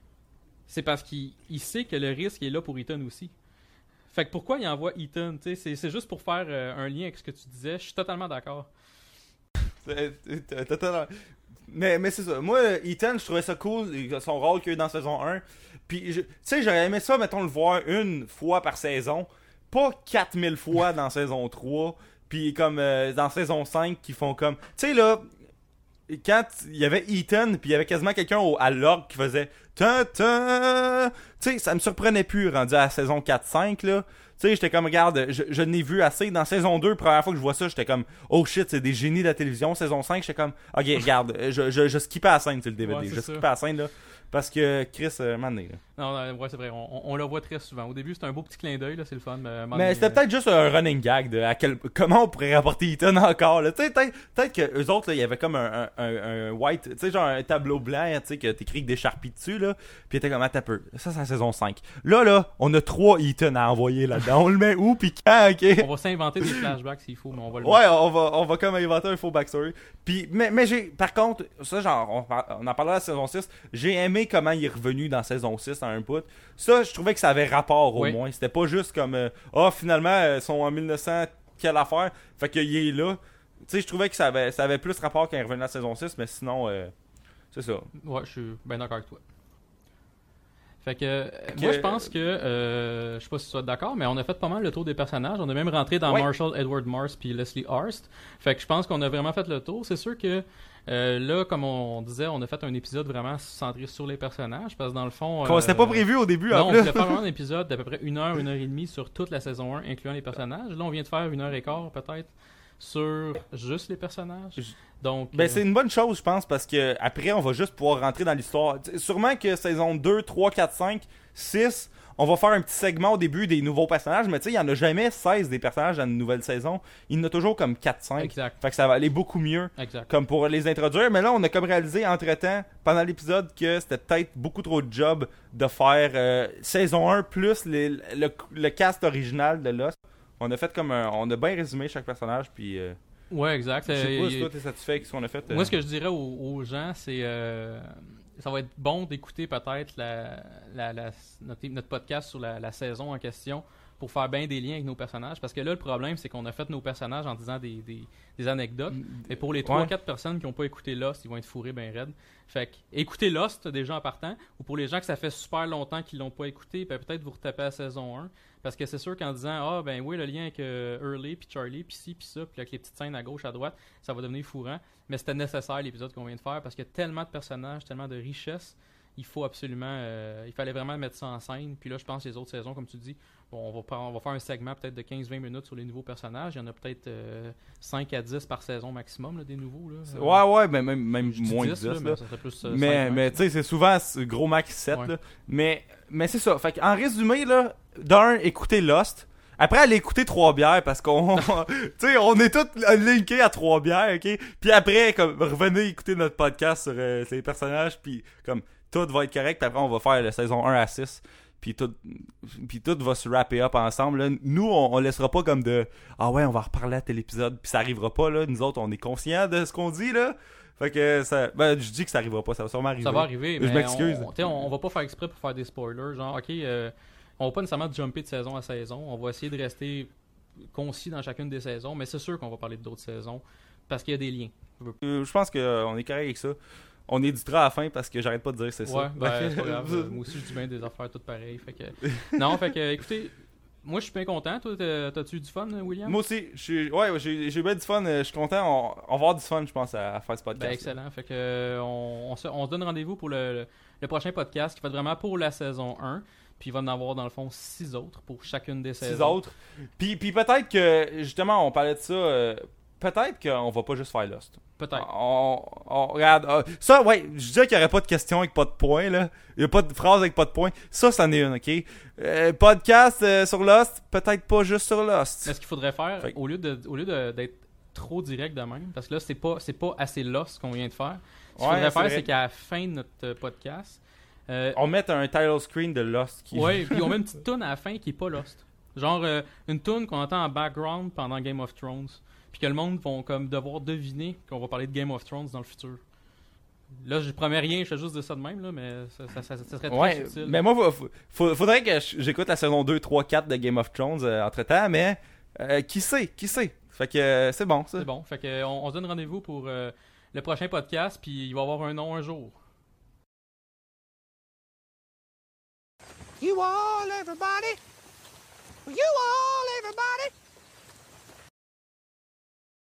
c'est parce qu'il il sait que le risque est là pour Ethan aussi. Fait que pourquoi il envoie Ethan C'est juste pour faire euh, un lien avec ce que tu disais. Je suis totalement d'accord. Euh. Mais, mais c'est ça. Moi, Ethan, je trouvais ça cool, son rôle qu'il a eu dans saison 1. Puis, tu sais, j'aurais aimé ça, mettons, le voir une fois par saison. Pas 4000 fois dans saison 3. Puis, comme euh, dans saison 5, qui font comme. Tu sais, là, quand il y avait Ethan, puis il y avait quasiment quelqu'un à l'orgue qui faisait. Ta ta. Tu sais, ça me surprenait plus, rendu à la saison 4-5, là. Tu sais, j'étais comme, regarde, je, je n'ai vu assez. Dans saison 2, première fois que je vois ça, j'étais comme, oh shit, c'est des génies de la télévision. Saison 5, j'étais comme, ok, regarde, je, je, je skippais la scène sur le DVD. Ouais, je ça. skippais la scène, là. Parce que Chris, euh, man, là. Non, non, ouais, c'est vrai. On, on- le voit très souvent. Au début, c'est un beau petit clin d'œil, là, c'est le fun. Mais, moment Mais donné, c'était euh, peut-être juste un running gag de à quel, comment on pourrait rapporter Ethan encore. Peut-être que eux autres, il y avait comme un, un, un- un white, tu sais, genre un tableau blanc, tu sais, que t'écris avec des charpies dessus, là. Puis t'es comme, attends un peu. Ça, c'est la saison 5. Là, là, on a trois Ethan à envoyer là-dedans. on le met où, puis quand, ok? On va s'inventer des flashbacks s'il faut, mais on va le Ouais, on va, on va comme inventer un faux backstory. Puis, mais, mais j'ai, par contre, ça, genre, on, on en parlera la saison 6. J'ai aimé comment il est revenu dans saison 6 à un bout. Ça, je trouvais que ça avait rapport au Oui. moins. C'était pas juste comme, euh, ah, finalement, euh, ils sont en 1900, quelle affaire. Fait qu'il est là. Tu sais, je trouvais que ça avait, ça avait plus rapport quand il revenait à la saison 6, mais sinon, euh, c'est ça. Ouais, je suis bien d'accord avec toi. Fait que, que- moi je pense que, euh, je sais pas si tu es d'accord, mais on a fait pas mal le tour des personnages. On a même rentré dans Ouais. Marshall Edward Mars puis Leslie Arst. Fait que je pense qu'on a vraiment fait le tour. C'est sûr que euh, là, comme on disait, on a fait un épisode vraiment centré sur les personnages parce que dans le fond, Qu'on- C'était euh, pas prévu au début, non, on voulait faire vraiment un épisode d'à peu près une heure, une heure et demie sur toute la saison 1, incluant les personnages. Là, on vient de faire une heure et quart, peut-être, sur juste les personnages. Donc, Ben, euh, c'est une bonne chose, je pense, parce que après, on va juste pouvoir rentrer dans l'histoire. Sûrement que saison 2, 3, 4, 5, 6, on va faire un petit segment au début des nouveaux personnages, mais tu sais, il y en a jamais 16 des personnages dans une nouvelle saison. Il y en a toujours comme 4, 5. exact, Fait que ça va aller beaucoup mieux, exact. comme pour les introduire. Mais là, on a comme réalisé entre-temps, pendant l'épisode, que c'était peut-être beaucoup trop de job de faire euh, saison 1 plus les- le, le cast original de Lost. On a fait comme un, On a bien résumé chaque personnage, puis... euh, Ouais, exact. je sais Euh, pas si toi, t'es satisfait avec ce qu'on a fait. euh. Moi, ce que je dirais aux, aux gens, c'est euh, ça va être bon d'écouter peut-être la, la- la- notre, notre podcast sur la, saison en question pour faire bien des liens avec nos personnages. Parce que là, le problème, c'est qu'on a fait nos personnages en disant des, des- des anecdotes. Et pour les Mm. Ouais. 3-4 personnes qui n'ont pas écouté Lost, ils vont être fourrés bien raides. Fait que, écoutez Lost déjà en partant. Ou pour les gens que ça fait super longtemps qu'ils l'ont pas écouté, ben, peut-être vous retapez à saison 1. Parce que c'est sûr qu'en disant Ah, ben oui, le lien avec euh, Hurley, puis Charlie, puis ci, puis ça, puis avec les petites scènes à gauche, à droite, ça va devenir fourrant. Mais c'était nécessaire l'épisode qu'on vient de faire parce qu'il y a tellement de personnages, tellement de richesses. Il faut absolument. euh, il fallait vraiment mettre ça en scène. Puis là, je pense que les autres saisons, comme tu dis, bon, on, va, on va faire un segment peut-être de 15-20 minutes sur les nouveaux personnages. Il y en a peut-être euh, 5 à 10 par saison maximum, là, des nouveaux. Là. Euh, Ouais, ouais, mais même, même moins 10, de 10. là, là. mais ça serait plus. euh, mais mais tu sais, c'est souvent ce gros max 7. Ouais. là. Mais, mais c'est ça. Fait en résumé, là, d'un, écoutez Lost. Après, allez écouter Trois bières parce qu'on. tu sais, on est tous linkés à Trois bières, ok? Puis après, comme, revenez écouter notre podcast sur euh, les personnages. Puis comme, tout va être correct. Puis après, on va faire la saison 1 à 6. Puis tout, puis tout va se wrapper up ensemble. là. Nous, on, on laissera pas comme de Ah ouais, on va reparler à tel épisode. Puis ça arrivera pas, là. Nous autres, on est conscients de ce qu'on dit, là. Fait que ça. Ben, je dis que ça arrivera pas. Ça va sûrement arriver. Ça va arriver, Je mais m'excuse. On, on va pas faire exprès pour faire des spoilers. Genre, ok, euh, on va pas nécessairement jumper de saison à saison. On va essayer de rester concis dans chacune des saisons, mais c'est sûr qu'on va parler d'autres saisons parce qu'il y a des liens. Euh, je pense qu'on est correct avec ça. On éditera à la fin parce que j'arrête pas de dire c'est Ouais, ça. ben, c'est pas grave. Euh, Moi aussi, je dis bien des affaires toutes pareilles. Fait que... Non, fait que, écoutez, moi, je suis bien content. Toi, t'as- t'as-tu eu du fun, William? Moi aussi, je suis- ouais, j'ai eu bien du fun. euh, Je suis content. On, on va avoir du fun, je pense, à, faire ce podcast. Ben, excellent. Fait que, euh, on, on se, on se donne rendez-vous pour le, le- le prochain podcast qui va être vraiment pour la saison 1. Puis il va en avoir, dans le fond, six autres pour chacune des Six saisons. autres. Puis, puis peut-être que, justement, on parlait de ça. euh, peut-être qu'on va pas juste faire Lost. Peut-être. On, on- regarde. euh, ça, ouais, je disais qu'il y aurait pas de questions avec pas de points, là. Il y a pas de phrase avec pas de points. Ça, c'en est une, ok? Euh, podcast euh, sur Lost, peut-être pas juste sur Lost. Mais ce qu'il faudrait faire, Fait au lieu de au lieu de- d'être trop direct de même, parce que là, c'est pas, c'est pas assez lost qu'on vient de faire. Ce qu'il Ouais, faudrait faire, c'est qu'à la fin de notre podcast, euh, On met un title screen de Lost qui. ouais, puis on met une petite tune à la fin qui est pas lost. Genre euh, une tune qu'on entend en background pendant Game of Thrones. Puis que le monde vont comme devoir deviner qu'on va parler de Game of Thrones dans le futur. Là, je promets rien, je fais juste de ça de même, là, mais ça, ça- ça- ça serait très Ouais, subtil. mais moi, faudrait que j'écoute la saison 2, 3, 4 de Game of Thrones entre temps, mais euh, qui sait, qui sait? Fait que euh, c'est bon, ça. C'est bon. Fait que, on, on se donne rendez-vous pour euh, le prochain podcast, puis il va y avoir un nom un jour. You all, everybody. You all, everybody.